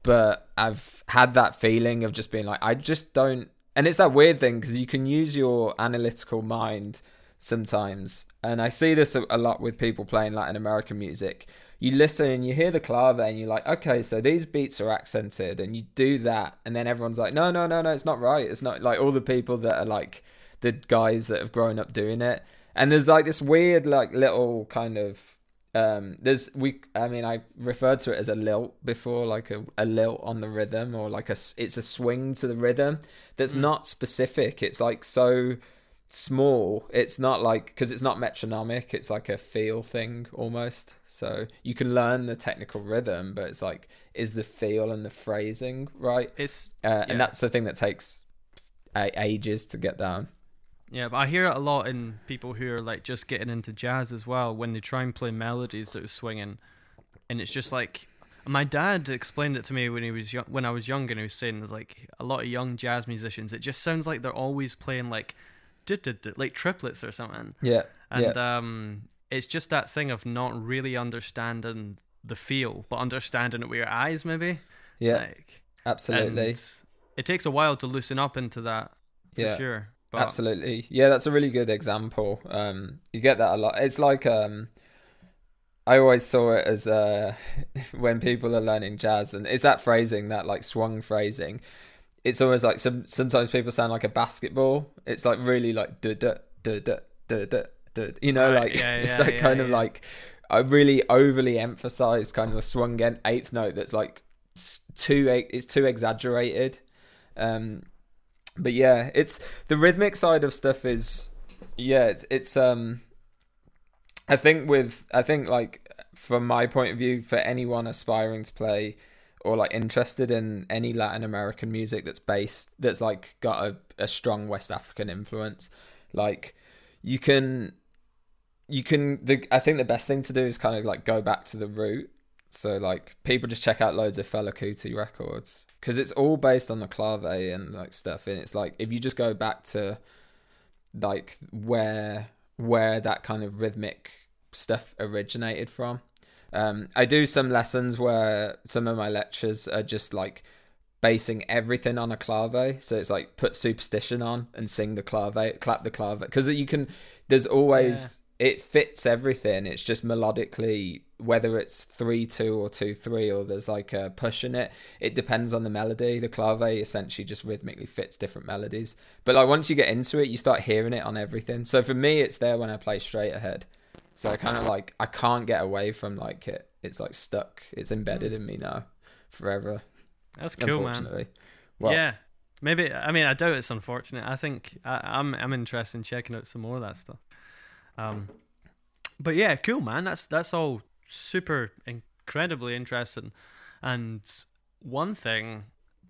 but I've had that feeling of just being like I just don't. And it's that weird thing because you can use your analytical mind sometimes, and I see this a, a lot with people playing Latin American music. You listen and you hear the clave, and you're like, okay, so these beats are accented, and you do that, and then everyone's like, no, no, no, no, it's not right. It's not like all the people that are like the guys that have grown up doing it, and there's like this weird, like little kind of um there's we i mean i referred to it as a lilt before like a, a lilt on the rhythm or like a it's a swing to the rhythm that's mm. not specific. It's like so small. It's not like because it's not metronomic. It's like a feel thing almost. So you can learn the technical rhythm but it's like is the feel and the phrasing right? It's uh, yeah. and that's the thing that takes ages to get down yeah but i hear it a lot in people who are like just getting into jazz as well when they try and play melodies that are swinging and it's just like my dad explained it to me when he was young, when I was young, and he was saying there's like a lot of young jazz musicians. It just sounds like they're always playing like like triplets or something. Yeah. And yeah. um, it's just that thing of not really understanding the feel, but understanding it with your eyes, maybe. Yeah. Like, absolutely. It takes a while to loosen up into that, for yeah. sure. But... Absolutely. Yeah, that's a really good example. Um, you get that a lot. It's like um, I always saw it as uh, *laughs* when people are learning jazz, and is that phrasing, that like swung phrasing it's almost like some sometimes people sound like a basketball. It's like really like duh duh duh duh duh duh, duh you know, right, like yeah, *laughs* it's yeah, that yeah, kind of like a really overly emphasized kind of a swung eighth note that's like too it's too exaggerated. Um, but yeah, it's the rhythmic side of stuff is yeah, it's it's um I think with I think like from my point of view for anyone aspiring to play or like interested in any Latin American music that's based that's like got a, a strong West African influence, like you can you can the I think the best thing to do is kind of like go back to the root. So like people just check out loads of Fela Kuti records because it's all based on the clave and like stuff, and it's like if you just go back to like where where that kind of rhythmic stuff originated from um, I do some lessons where some of my lectures are just like basing everything on a clave. So it's like put superstition on and sing the clave, clap the clave. Because you can, there's always, yeah. it fits everything. It's just melodically, whether it's 3 2 or 2 3 or there's like a push in it, it depends on the melody. The clave essentially just rhythmically fits different melodies. But like once you get into it, you start hearing it on everything. So for me, it's there when I play straight ahead. So I kind of like I can't get away from like it. It's like stuck. It's embedded in me now, forever. That's cool, man. Well, yeah, maybe. I mean, I doubt it's unfortunate. I think I, am I'm, I'm interested in checking out some more of that stuff. Um, but yeah, cool, man. That's that's all super incredibly interesting. And one thing,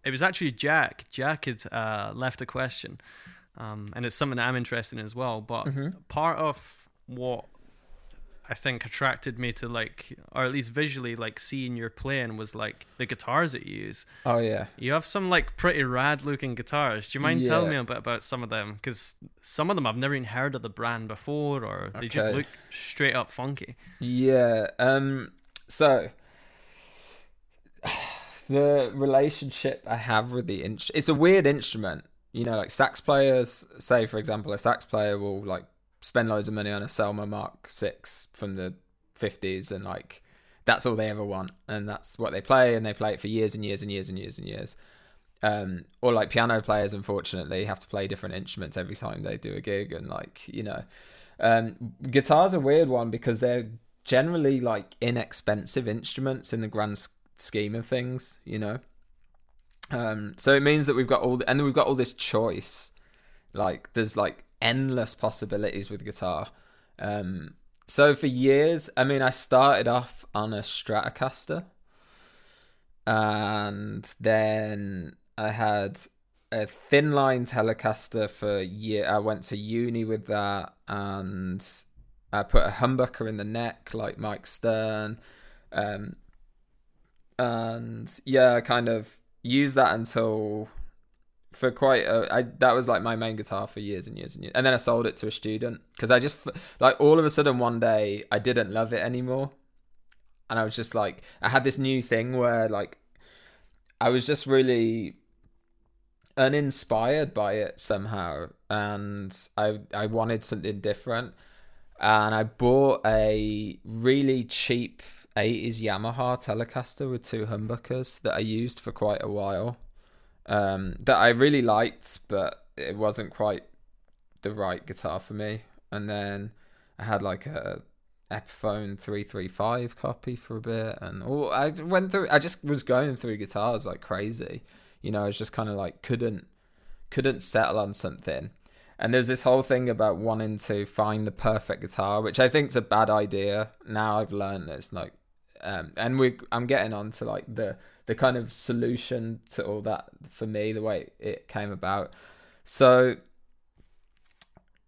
it was actually Jack. Jack had uh, left a question, um, and it's something that I'm interested in as well. But mm-hmm. part of what I think attracted me to like, or at least visually, like seeing your playing was like the guitars that you use. Oh yeah, you have some like pretty rad looking guitars. Do you mind yeah. telling me a bit about some of them? Because some of them I've never even heard of the brand before, or they okay. just look straight up funky. Yeah. Um. So *sighs* the relationship I have with the inch, it's a weird instrument. You know, like sax players, say for example, a sax player will like spend loads of money on a Selmer Mark Six from the fifties, and like that's all they ever want, and that's what they play, and they play it for years and years and years and years and years. Um, or like piano players, unfortunately, have to play different instruments every time they do a gig, and like you know, um, guitar's a weird one because they're generally like inexpensive instruments in the grand scheme of things, you know. Um, so it means that we've got all, the, and we've got all this choice. Like there's like endless possibilities with guitar. Um, so for years, I mean, I started off on a Stratocaster, and then I had a thin line Telecaster for year. I went to uni with that, and I put a humbucker in the neck like Mike Stern, um, and yeah, kind of used that until for quite a, I that was like my main guitar for years and years and years. And then I sold it to a student because I just like all of a sudden one day I didn't love it anymore. And I was just like I had this new thing where like I was just really uninspired by it somehow, and I I wanted something different, and I bought a really cheap 80s Yamaha Telecaster with two humbuckers that I used for quite a while. Um, that I really liked, but it wasn't quite the right guitar for me. And then I had like a Epiphone 335 copy for a bit, and oh, I went through. I just was going through guitars like crazy. You know, I was just kind of like couldn't couldn't settle on something. And there's this whole thing about wanting to find the perfect guitar, which I think is a bad idea. Now I've learned that it's like, um, and we I'm getting on to like the the kind of solution to all that for me, the way it came about. So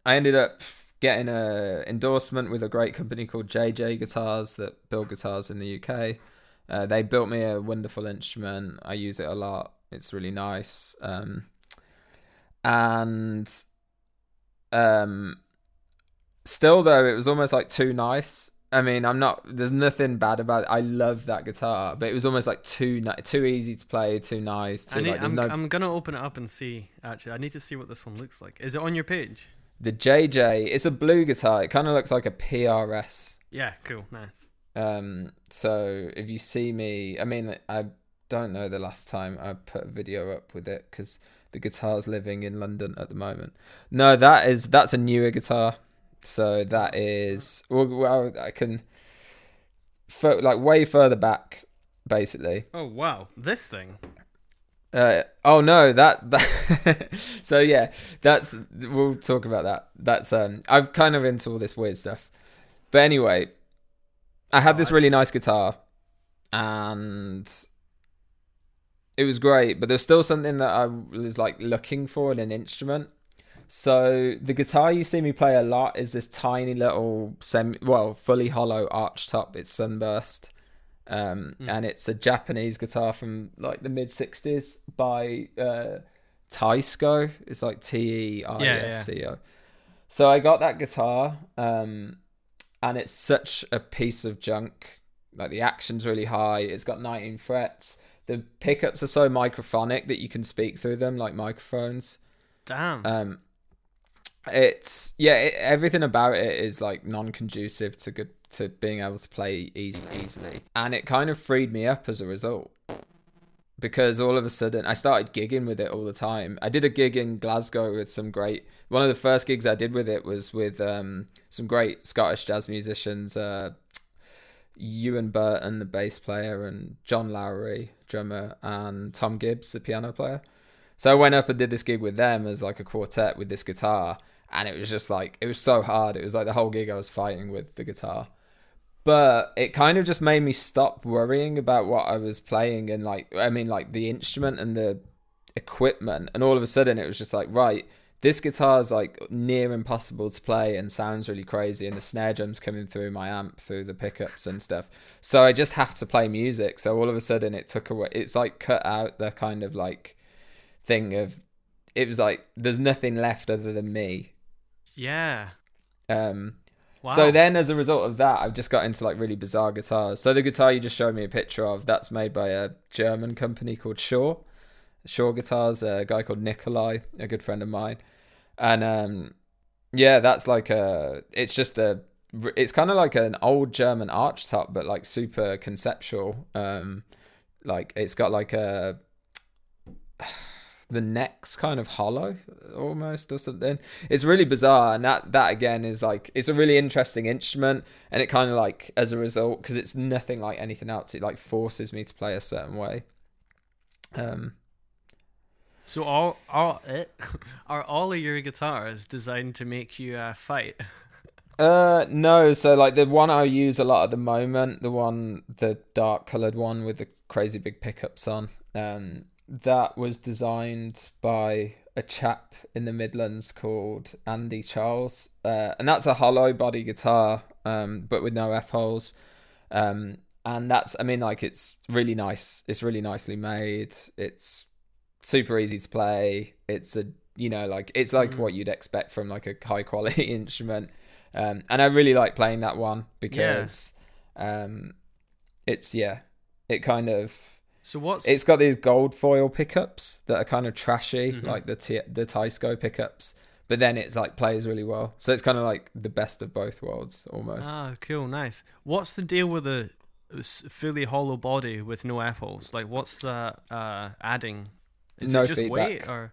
I ended up getting a endorsement with a great company called JJ Guitars that build guitars in the UK. Uh, they built me a wonderful instrument. I use it a lot. It's really nice. Um, and um, still though, it was almost like too nice. I mean, I'm not. There's nothing bad about it. I love that guitar, but it was almost like too too easy to play, too nice. Too, I like, I'm, no... I'm gonna open it up and see. Actually, I need to see what this one looks like. Is it on your page? The JJ, it's a blue guitar. It kind of looks like a PRS. Yeah, cool, nice. Um, so if you see me, I mean, I don't know the last time I put a video up with it because the guitar's living in London at the moment. No, that is that's a newer guitar. So that is well, I can like way further back, basically. Oh wow, this thing. Uh, oh no, that *laughs* that. so yeah, that's we'll talk about that. That's um, I'm kind of into all this weird stuff, but anyway, I had oh, this really nice guitar, and it was great. But there's still something that I was like looking for in an instrument. So the guitar you see me play a lot is this tiny little semi, well, fully hollow arch top. It's sunburst um, mm. and it's a Japanese guitar from like the mid '60s by uh, Teisco. It's like T E I S C O. So I got that guitar, um, and it's such a piece of junk. Like the action's really high. It's got 19 frets. The pickups are so microphonic that you can speak through them like microphones. Damn. Um, it's yeah. It, everything about it is like non-conducive to good to being able to play easily, easily. And it kind of freed me up as a result. Because all of a sudden I started gigging with it all the time. I did a gig in Glasgow with some great one of the first gigs I did with it was with um, some great Scottish jazz musicians, uh, Euan Burton, the bass player, and John Lowry, drummer, and Tom Gibbs, the piano player. So I went up and did this gig with them as like a quartet with this guitar, and it was just like it was so hard. It was like the whole gig I was fighting with the guitar. But it kind of just made me stop worrying about what I was playing and like I mean like the instrument and the equipment. And all of a sudden it was just like right this guitar is like near impossible to play and sounds really crazy and the snare drums coming through my amp through the pickups and stuff. So I just have to play music. So all of a sudden it took away it's like cut out the kind of like thing of it was like there's nothing left other than me yeah um so then, as a result of that, I've just got into like really bizarre guitars. So the guitar you just showed me a picture of, that's made by a German company called Shaw. Shaw Guitars, a guy called Nikolai, a good friend of mine, and um, yeah, that's like a. It's just a. It's kind of like an old German arch top, but like super conceptual. Um, like it's got like a the neck's kind of hollow almost or something. It's really bizarre, and that that again is like it's a really interesting instrument, and it kind of like as a result because it's nothing like anything else. It like forces me to play a certain way. Um. So all all eh, *laughs* are all of your guitars designed to make you uh, fight? *laughs* Uh no, so like the one I use a lot at the moment, the one the dark colored one with the crazy big pickups on. Um that was designed by a chap in the Midlands called Andy Charles, uh, and that's a hollow body guitar, um, but with no f holes. Um, and that's, I mean, like it's really nice. It's really nicely made. It's super easy to play. It's a, you know, like it's like mm. what you'd expect from like a high quality *laughs* instrument. Um, and I really like playing that one because, yeah. um, it's yeah, it kind of So what's It's got these gold foil pickups that are kind of trashy, Mhm. like the T- the Teisco pickups. But then it's like plays really well, so it's kind of like the best of both worlds almost. Ah, cool, nice. What's the deal with the fully hollow body with no F holes? Like, what's the uh, adding? Is No it just weight feedback. or?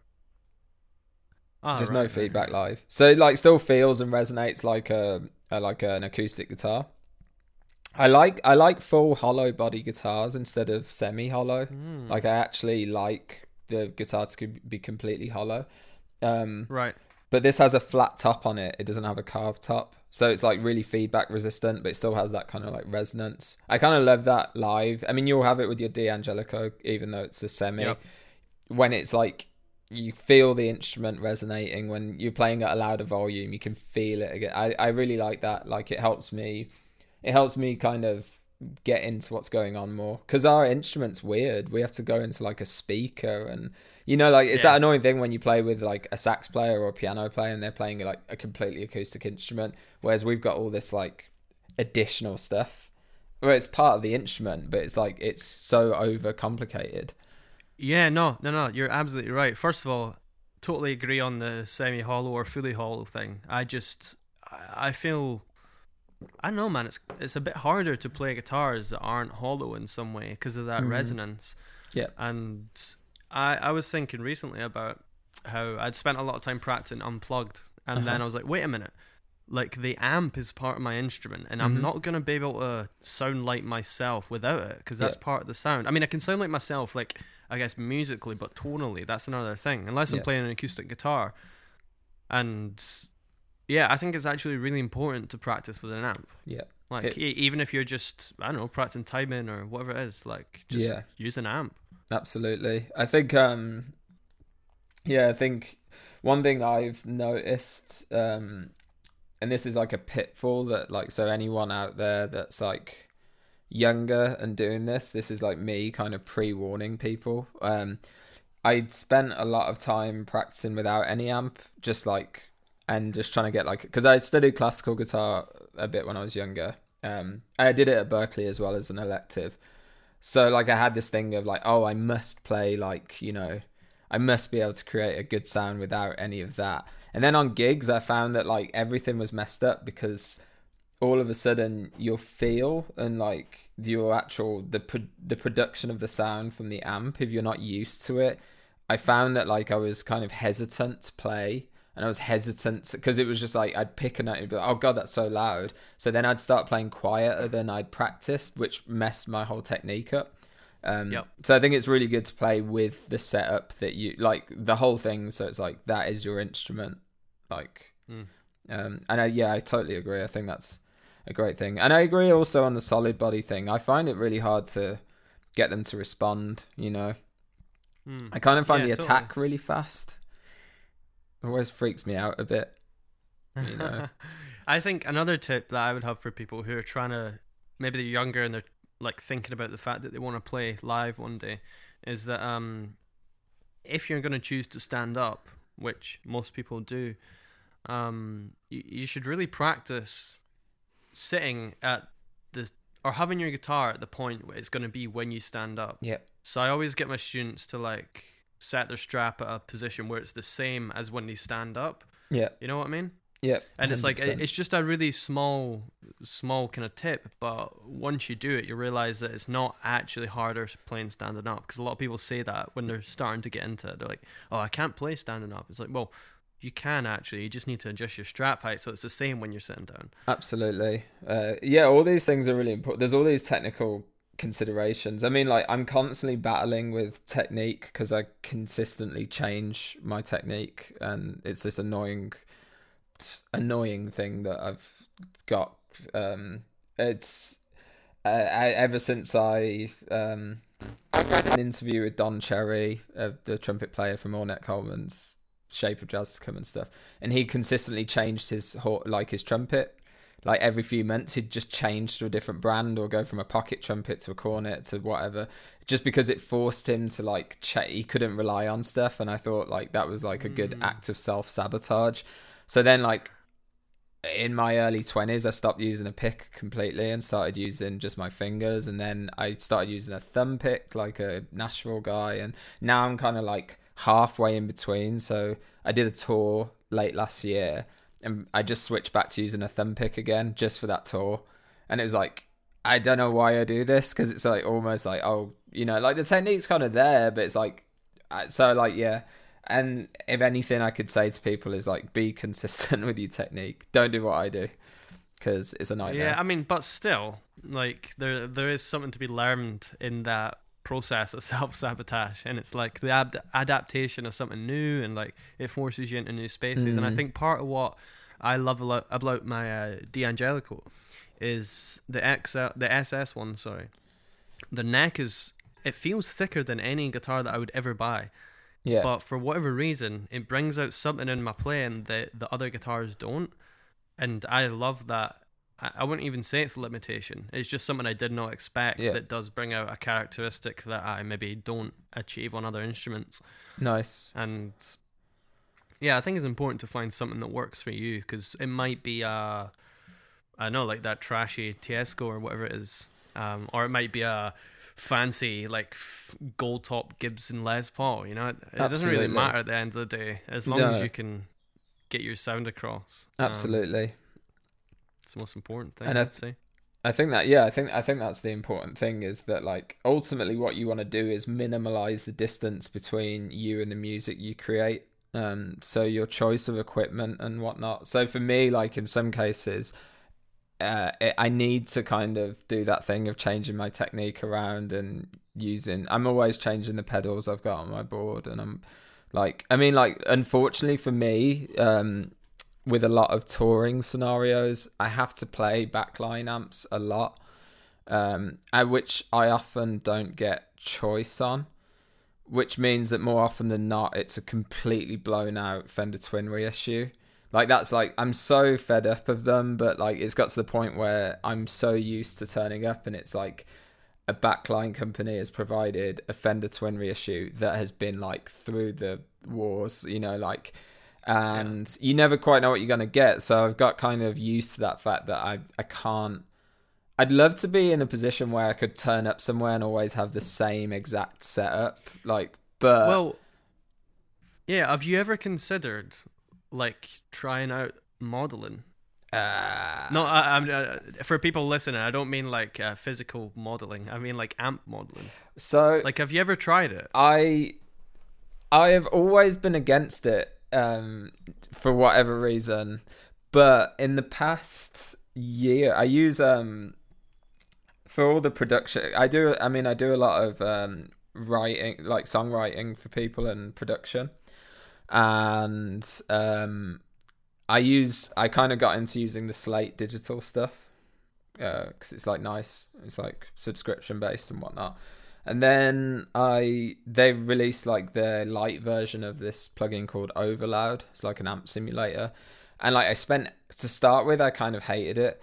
Ah, Just right, no right, feedback right. live, so it, like still feels and resonates like a, a like an acoustic guitar. I like I like full hollow body guitars instead of semi hollow. Mm. Like I actually like the guitar to be completely hollow. Um, right. but this has a flat top on it. It doesn't have a carved top, so it's like really feedback resistant, but it still has that kind of like resonance. I kind of love that live. I mean, you'll have it with your D'Angelico, even though it's a semi. Yep. When it's like you feel the instrument resonating when you're playing at a louder volume, you can feel it again. I I really like that. Like it helps me. It helps me kind of get into what's going on more because our instrument's weird. We have to go into like a speaker and you know like it's Yeah. that annoying thing when you play with like a sax player or a piano player and they're playing like a completely acoustic instrument, whereas we've got all this like additional stuff. Well, it's part of the instrument, but it's like it's so over complicated. Yeah, no, no, no. You're absolutely right. First of all, totally agree on the semi hollow or fully hollow thing. I just, I feel, I know, man. It's it's a bit harder to play guitars that aren't hollow in some way because of that Mhm. resonance. Yeah. And I I was thinking recently about how I'd spent a lot of time practicing unplugged, and then Uh-huh. I was like, wait a minute. Like the amp is part of my instrument, and I'm Mhm. not gonna be able to sound like myself without it, because that's Yeah. part of the sound. I mean, I can sound like myself, like I guess musically, but tonally, that's another thing. Unless I'm Yeah. playing an acoustic guitar, and yeah, I think it's actually really important to practice with an amp. Yeah. Like It- e- even if you're just I don't know practicing timing or whatever it is, like just Yeah. use an amp. Absolutely. I think um yeah, I think one thing I've noticed um and this is like a pitfall that like so anyone out there that's like younger and doing this, this is like me kind of pre-warning people. Um I'd spent a lot of time practicing without any amp, just like and just trying to get like because I studied classical guitar a bit when I was younger. Um, I did it at Berklee as well as an elective. So like I had this thing of like, oh, I must play like you know, I must be able to create a good sound without any of that. And then on gigs, I found that like everything was messed up because all of a sudden your feel and like your actual the pro- the production of the sound from the amp, if you're not used to it, I found that like I was kind of hesitant to play and I was hesitant because it was just like I'd pick a note and be like, oh god, that's so loud. So then I'd start playing quieter than I'd practiced, which messed my whole technique up. Um, Yep. So I think it's really good to play with the setup that you like the whole thing. So it's like that is your instrument, like, Mm. um, and I, yeah, I totally agree. I think that's a great thing, and I agree also on the solid body thing. I find it really hard to get them to respond. You know, Hmm. I kind of find Yeah, the attack really fast. It always freaks me out a bit. you know. *laughs* I think another tip that I would have for people who are trying to maybe they're younger and they're like thinking about the fact that they want to play live one day is that um if you're going to choose to stand up, which most people do, um you, you should really practice sitting at the or having your guitar at the point where it's going to be when you stand up. Yep. So I always get my students to like set their strap at a position where it's the same as when they stand up. Yeah. You know what I mean? Yeah. And it's like it's just a really small, small kind of tip. But once you do it, you realize that it's not actually harder playing standing up. Because a lot of people say that when they're starting to get into it, they're like, "Oh, I can't play standing up." It's like, well, you can actually. You just need to adjust your strap height so it's the same when you're sitting down. Absolutely. Uh, yeah, all these things are really important. There's all these technical considerations. I mean, like, I'm constantly battling with technique because I consistently change my technique, and it's this annoying, annoying thing that I've got. Um, it's uh, I, ever since I um, I read an interview with Don Cherry, uh, the trumpet player from Ornette Coleman's Shape of Jazz to come and stuff, and he consistently changed his like his trumpet. Like every few months, he'd just change to a different brand or go from a pocket trumpet to a cornet to whatever, just because it forced him to like ch- he couldn't rely on stuff. And I thought like that was like a good Mm. act of self sabotage. So then like in my early 20s, I stopped using a pick completely and started using just my fingers. And then I started using a thumb pick like a Nashville guy. And now I'm kind of like halfway in between. So I did a tour late last year and I just switched back to using a thumb pick again just for that tour. And it was like, I don't know why I do this because it's like almost like, oh, you know, like the technique's kind of there, but it's like, uh, so like, yeah and if anything, I could say to people is like, be consistent *laughs* with your technique. Don't do what I do because it's a nightmare. Yeah, I mean, but still, like there there is something to be learned in that process of *laughs* self sabotage, and it's like the ad- adaptation of something new, and like it forces you into new spaces. Mm. And I mm. think part of what I love a lot about my uh, D'Angelico is the X the SS one. Sorry, the neck is it feels thicker than any guitar that I would ever buy. Yeah. But for whatever reason, it brings out something in my playing that the other guitars don't. And I love that. I, wouldn't even say it's a limitation. It's just something I did not expect yeah. that does bring out a characteristic that I maybe don't achieve on other instruments. Nice. And yeah, I think it's important to find something that works for you because it might be a, I know, like that trashy Teisco or whatever it is. Um, or it might be a fancy like f- gold top Gibson Les Paul. You know, it, it doesn't really matter at the end of the day as long no. as you can get your sound across. Um, Absolutely, um, it's the most important thing. And I'd say. I think that yeah, I think I think that's the important thing is that like ultimately what you want to do is minimize the distance between you and the music you create. Um, so your choice of equipment and whatnot. So for me, like in some cases, uh, it, I need to kind of do that thing of changing my technique around and using. I'm always changing the pedals I've got on my board, and I'm like, I mean, like, unfortunately for me, um, with a lot of touring scenarios, I have to play backline amps a lot, um, at which I often don't get choice on. Which means that more often than not, it's a completely blown out Fender Twin reissue. Like that's like I'm so fed up of them, but like it's got to the point where I'm so used to turning up and it's like a backline company has provided a Fender Twin reissue that has been like through the wars, you know, like and yeah. you never quite know what you're gonna get. So I've got kind of used to that fact that I I can't I'd love to be in a position where I could turn up somewhere and always have the same exact setup. Like but Well yeah, have you ever considered like trying out modeling? Uh, no, I, am uh, for people listening. I don't mean like uh, physical modeling. I mean like amp modeling. So, like, have you ever tried it? I, I have always been against it, um, for whatever reason. But in the past year, I use um, for all the production. I do. I mean, I do a lot of um writing, like songwriting for people and production and um, I use I kind of got into using the Slate digital stuff because uh, it's like nice. It's like subscription based and whatnot. And then I they released like the light version of this plugin called Overloud. It's like an amp simulator, and like I spent to start with, I kind of hated it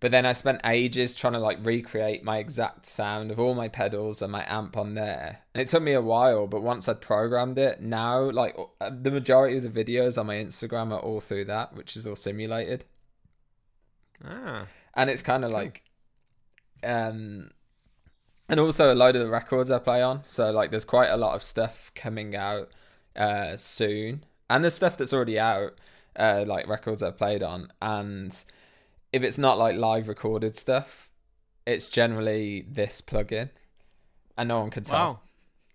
but then I spent ages trying to like recreate my exact sound of all my pedals and my amp on there. And it took me a while, but once I'd programmed it, now like uh, the majority of the videos on my Instagram are all through that, which is all simulated. Ah. And it's kind of like um and also a load of the records I play on. So like there's quite a lot of stuff coming out uh soon. And there's stuff that's already out, uh like records I've played on and if it's not like live recorded stuff, it's generally this plugin, and no one can tell. Wow.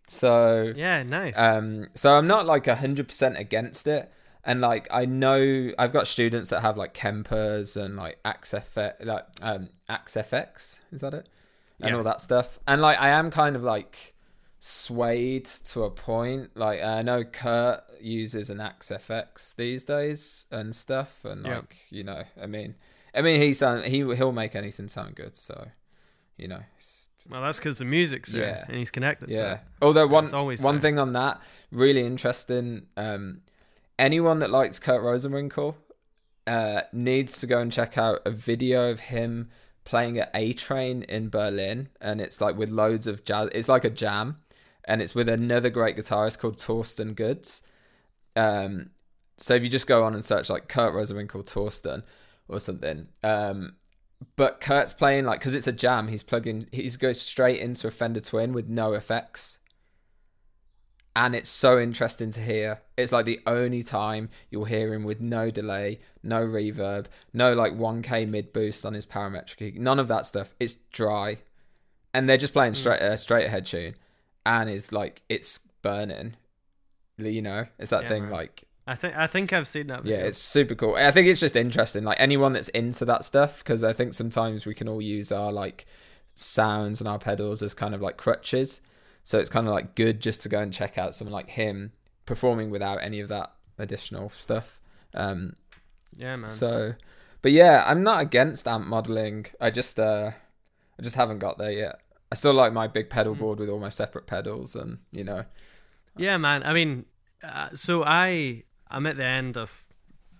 So yeah, nice. Um, so I'm not like hundred percent against it, and like I know I've got students that have like Kempers and like AxeFX, like um, AxeFX, is that it? And yeah. all that stuff, and like I am kind of like swayed to a point. Like I know Kurt uses an AxeFX these days and stuff, and like you know, I mean I mean, he sound he he'll make anything sound good. So, you know. Well, that's because the music's there yeah. and he's connected. To Yeah. Although one one thing on that really interesting. Um, anyone that likes Kurt Rosenwinkel uh, needs to go and check out a video of him playing at A-Trane in Berlin, and it's like with loads of jazz. It's like a jam, and it's with another great guitarist called Torsten Goods. Um, so if you just go on and search like Kurt Rosenwinkel Torsten or something. Um, but Kurt's playing like because it's a jam. He's plugging. He's goes straight into a Fender Twin with no effects, and it's so interesting to hear. It's like the only time you'll hear him with no delay, no reverb, no like 1K mid boost on his parametric. None of that stuff. It's dry, and they're just playing straight uh, straight ahead tune, and it's like it's burning. You know, it's that Yeah, thing man. like I think I think I've seen that. Before. Yeah, it's super cool. I think it's just interesting, like anyone that's into that stuff, because I think sometimes we can all use our like sounds and our pedals as kind of like crutches. So it's kind of like good just to go and check out someone like him performing without any of that additional stuff. Um, yeah, man. so, but yeah, I'm not against amp modeling. I just uh, I just haven't got there yet. I still like my big pedal Mm. board with all my separate pedals, and you know, Yeah, man. I mean, uh, so I I'm at the end of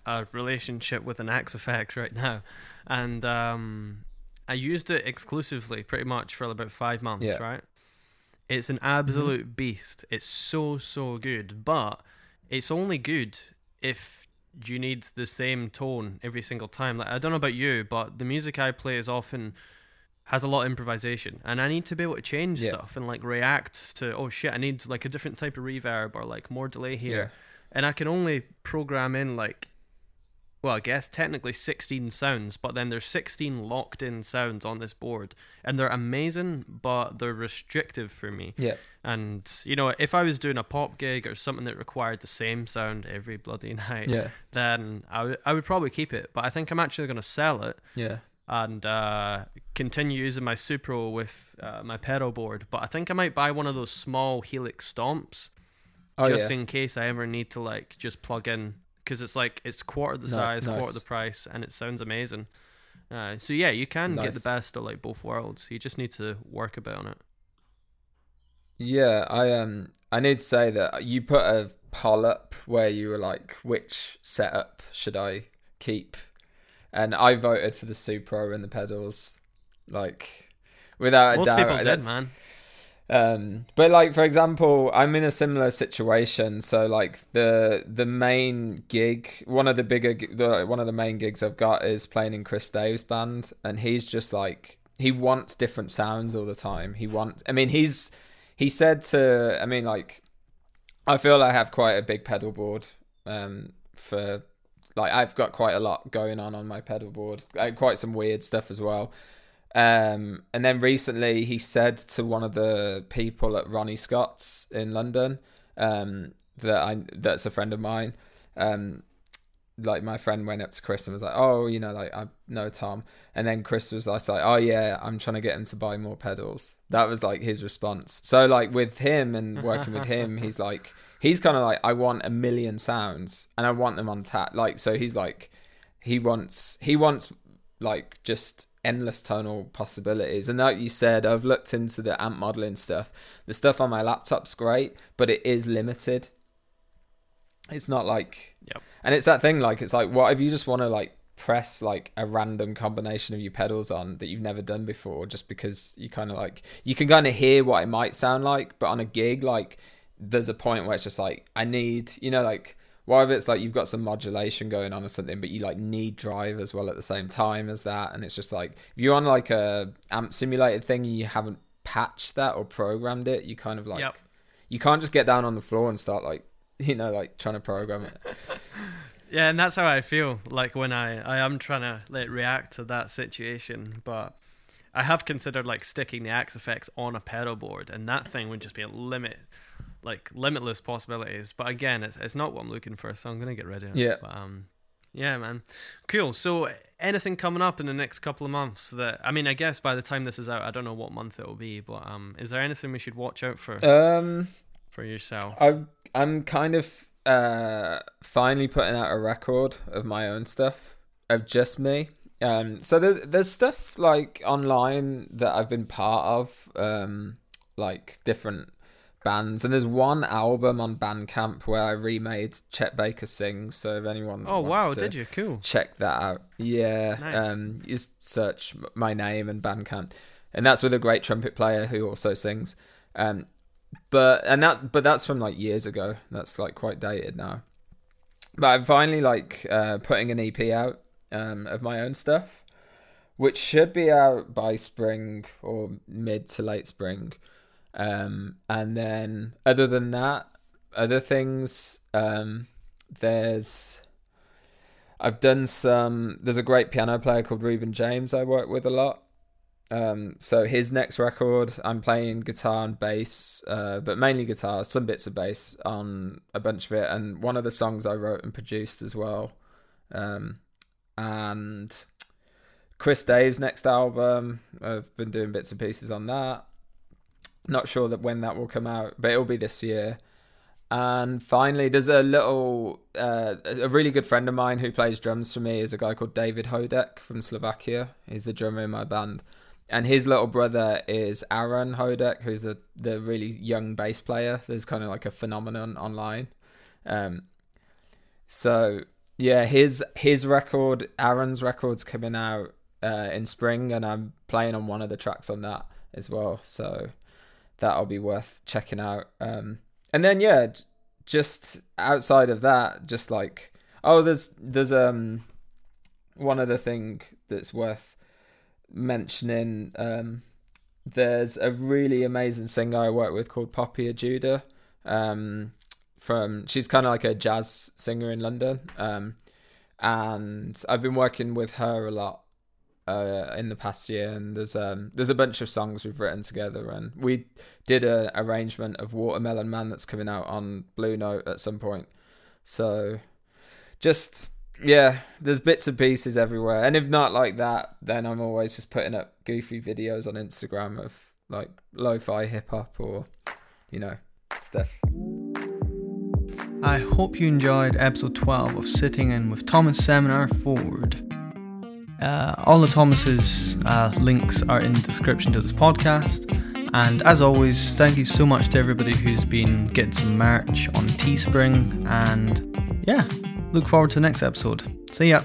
a relationship with an Axe Effect *laughs* right now, and um, I used it exclusively pretty much for about five months. Yeah. Right. It's an mm-hmm. absolute beast. It's so so good, but it's only good if you need the same tone every single time. Like I don't know about you, but the music I play is often has a lot of improvisation and I need to be able to change Yeah. stuff and like react to oh shit I need like a different type of reverb or like more delay here yeah, and I can only program in like well I guess technically 16 sounds but then there's 16 locked in sounds on this board and they're amazing but they're restrictive for me. Yeah, and you know if I was doing a pop gig or something that required the same sound every bloody *laughs* night yeah, then I would- I would probably keep it but I think I'm actually going to sell it yeah, and uh, continue using my Supro with uh, my pedal board. But I think I might buy one of those small Helix stomps oh just yeah, in case I ever need to like just plug in because it's like it's quarter the size, nice. quarter the price, and it sounds amazing. Uh, so yeah, you can get the best of like both worlds. You just need to work a bit on it. Yeah, I um I need to say that you put a poll up where you were like, which setup should I keep? And I voted for the Supro and the pedals, like without a Most doubt. people and did, man. Um, but like for example, I'm in a similar situation. So like the the main gig, one of the bigger, the, one of the main gigs I've got is playing in Chris Dave's band, and he's just like he wants different sounds all the time. He wants. I mean, he's he said to. I mean, like I feel I have quite a big pedal board. Um, for like I've got quite a lot going on on my pedal board, uh, quite some weird stuff as well. Um, and then recently he said to one of the people at Ronnie Scott's in London, um, that I that's a friend of mine. Um, like my friend went up to Chris and was like, "Oh, you know, like I know Tom," and then Chris was like, "Oh yeah, I'm trying to get him to buy more pedals." That was like his response. So like with him and working with him, he's *laughs* like, he's kind of like, I want a million sounds and I want them on tap. Like so, he's like, he wants he wants like just endless tonal possibilities. And like you said, I've looked into the amp modeling stuff. The stuff on my laptop's great, but it is limited. It's not like Yep. and it's that thing like it's like what if you just want to like press like a random combination of your pedals on that you've never done before just because you kind of like you can kind of hear what it might sound like but on a gig like there's a point where it's just like I need you know like if it's like you've got some modulation going on or something but you like need drive as well at the same time as that and it's just like if you're on like a amp simulated thing and you haven't patched that or programmed it you kind of like Yep. you can't just get down on the floor and start like *laughs* you know like trying to program it *laughs* Yeah, and that's how I feel like when I I am trying to like react to that situation, but I have considered like sticking the Axe-Fx on a pedal board, and that thing would just be a limit, like limitless possibilities. But again, it's it's not what I'm looking for, so I'm gonna get rid of it. Yeah. But, um, yeah, man, cool. So anything coming up in the next couple of months that I mean, I guess by the time this is out, I don't know what month it will be, but um, is there anything we should watch out for um for yourself? I I'm kind of uh finally putting out a record of my own stuff of just me. Um so there's there's stuff like online that I've been part of um like different bands and there's one album on Bandcamp where I remade Chet Baker Sings so if anyone Oh wow, did you? Cool. check that out. Yeah. Nice. Um you just search my name and Bandcamp. And that's with a great trumpet player who also sings. Um but and that but that's from like years ago. That's like quite dated now. But I'm finally like uh putting an EP out um, of my own stuff, which should be out by spring or mid to late spring. Um, and then other than that, other things, um, there's I've done some. There's a great piano player called Reuben James I work with a lot. Um, so his next record, I'm playing guitar and bass, uh, but mainly guitar, some bits of bass on a bunch of it, and one of the songs I wrote and produced as well. Um, and Chris Dave's next album, I've been doing bits and pieces on that. Not sure that when that will come out, but it'll be this year. And finally, there's a little, uh, a really good friend of mine who plays drums for me is a guy called David Hodek from Slovakia. He's the drummer in my band and his little brother is Aaron Hodek, who's the the really young bass player. There's kind of like a phenomenon online. Um, so yeah, his his record, Aaron's record's coming out uh, in spring, and I'm playing on one of the tracks on that as well. So that'll be worth checking out. Um, and then yeah, just outside of that, just like oh, there's there's um one other thing that's worth mentioning um, there's a really amazing singer I work with called Poppy Ajudha. Um, from she's kind of like a jazz singer in London, um, and I've been working with her a lot uh, in the past year. And there's um, there's a bunch of songs we've written together, and we did an arrangement of Watermelon Man that's coming out on Blue Note at some point. So just yeah, there's bits and pieces everywhere. And if not like that, then I'm always just putting up goofy videos on Instagram of like lo-fi hip hop or you know, stuff. I hope you enjoyed episode 12 of Sitting In with Thomas Seminar Ford. Uh, all the Thomas's uh, links are in the description to this podcast. And as always, thank you so much to everybody who's been getting some merch on Teespring. And yeah, look forward to the next episode. See ya.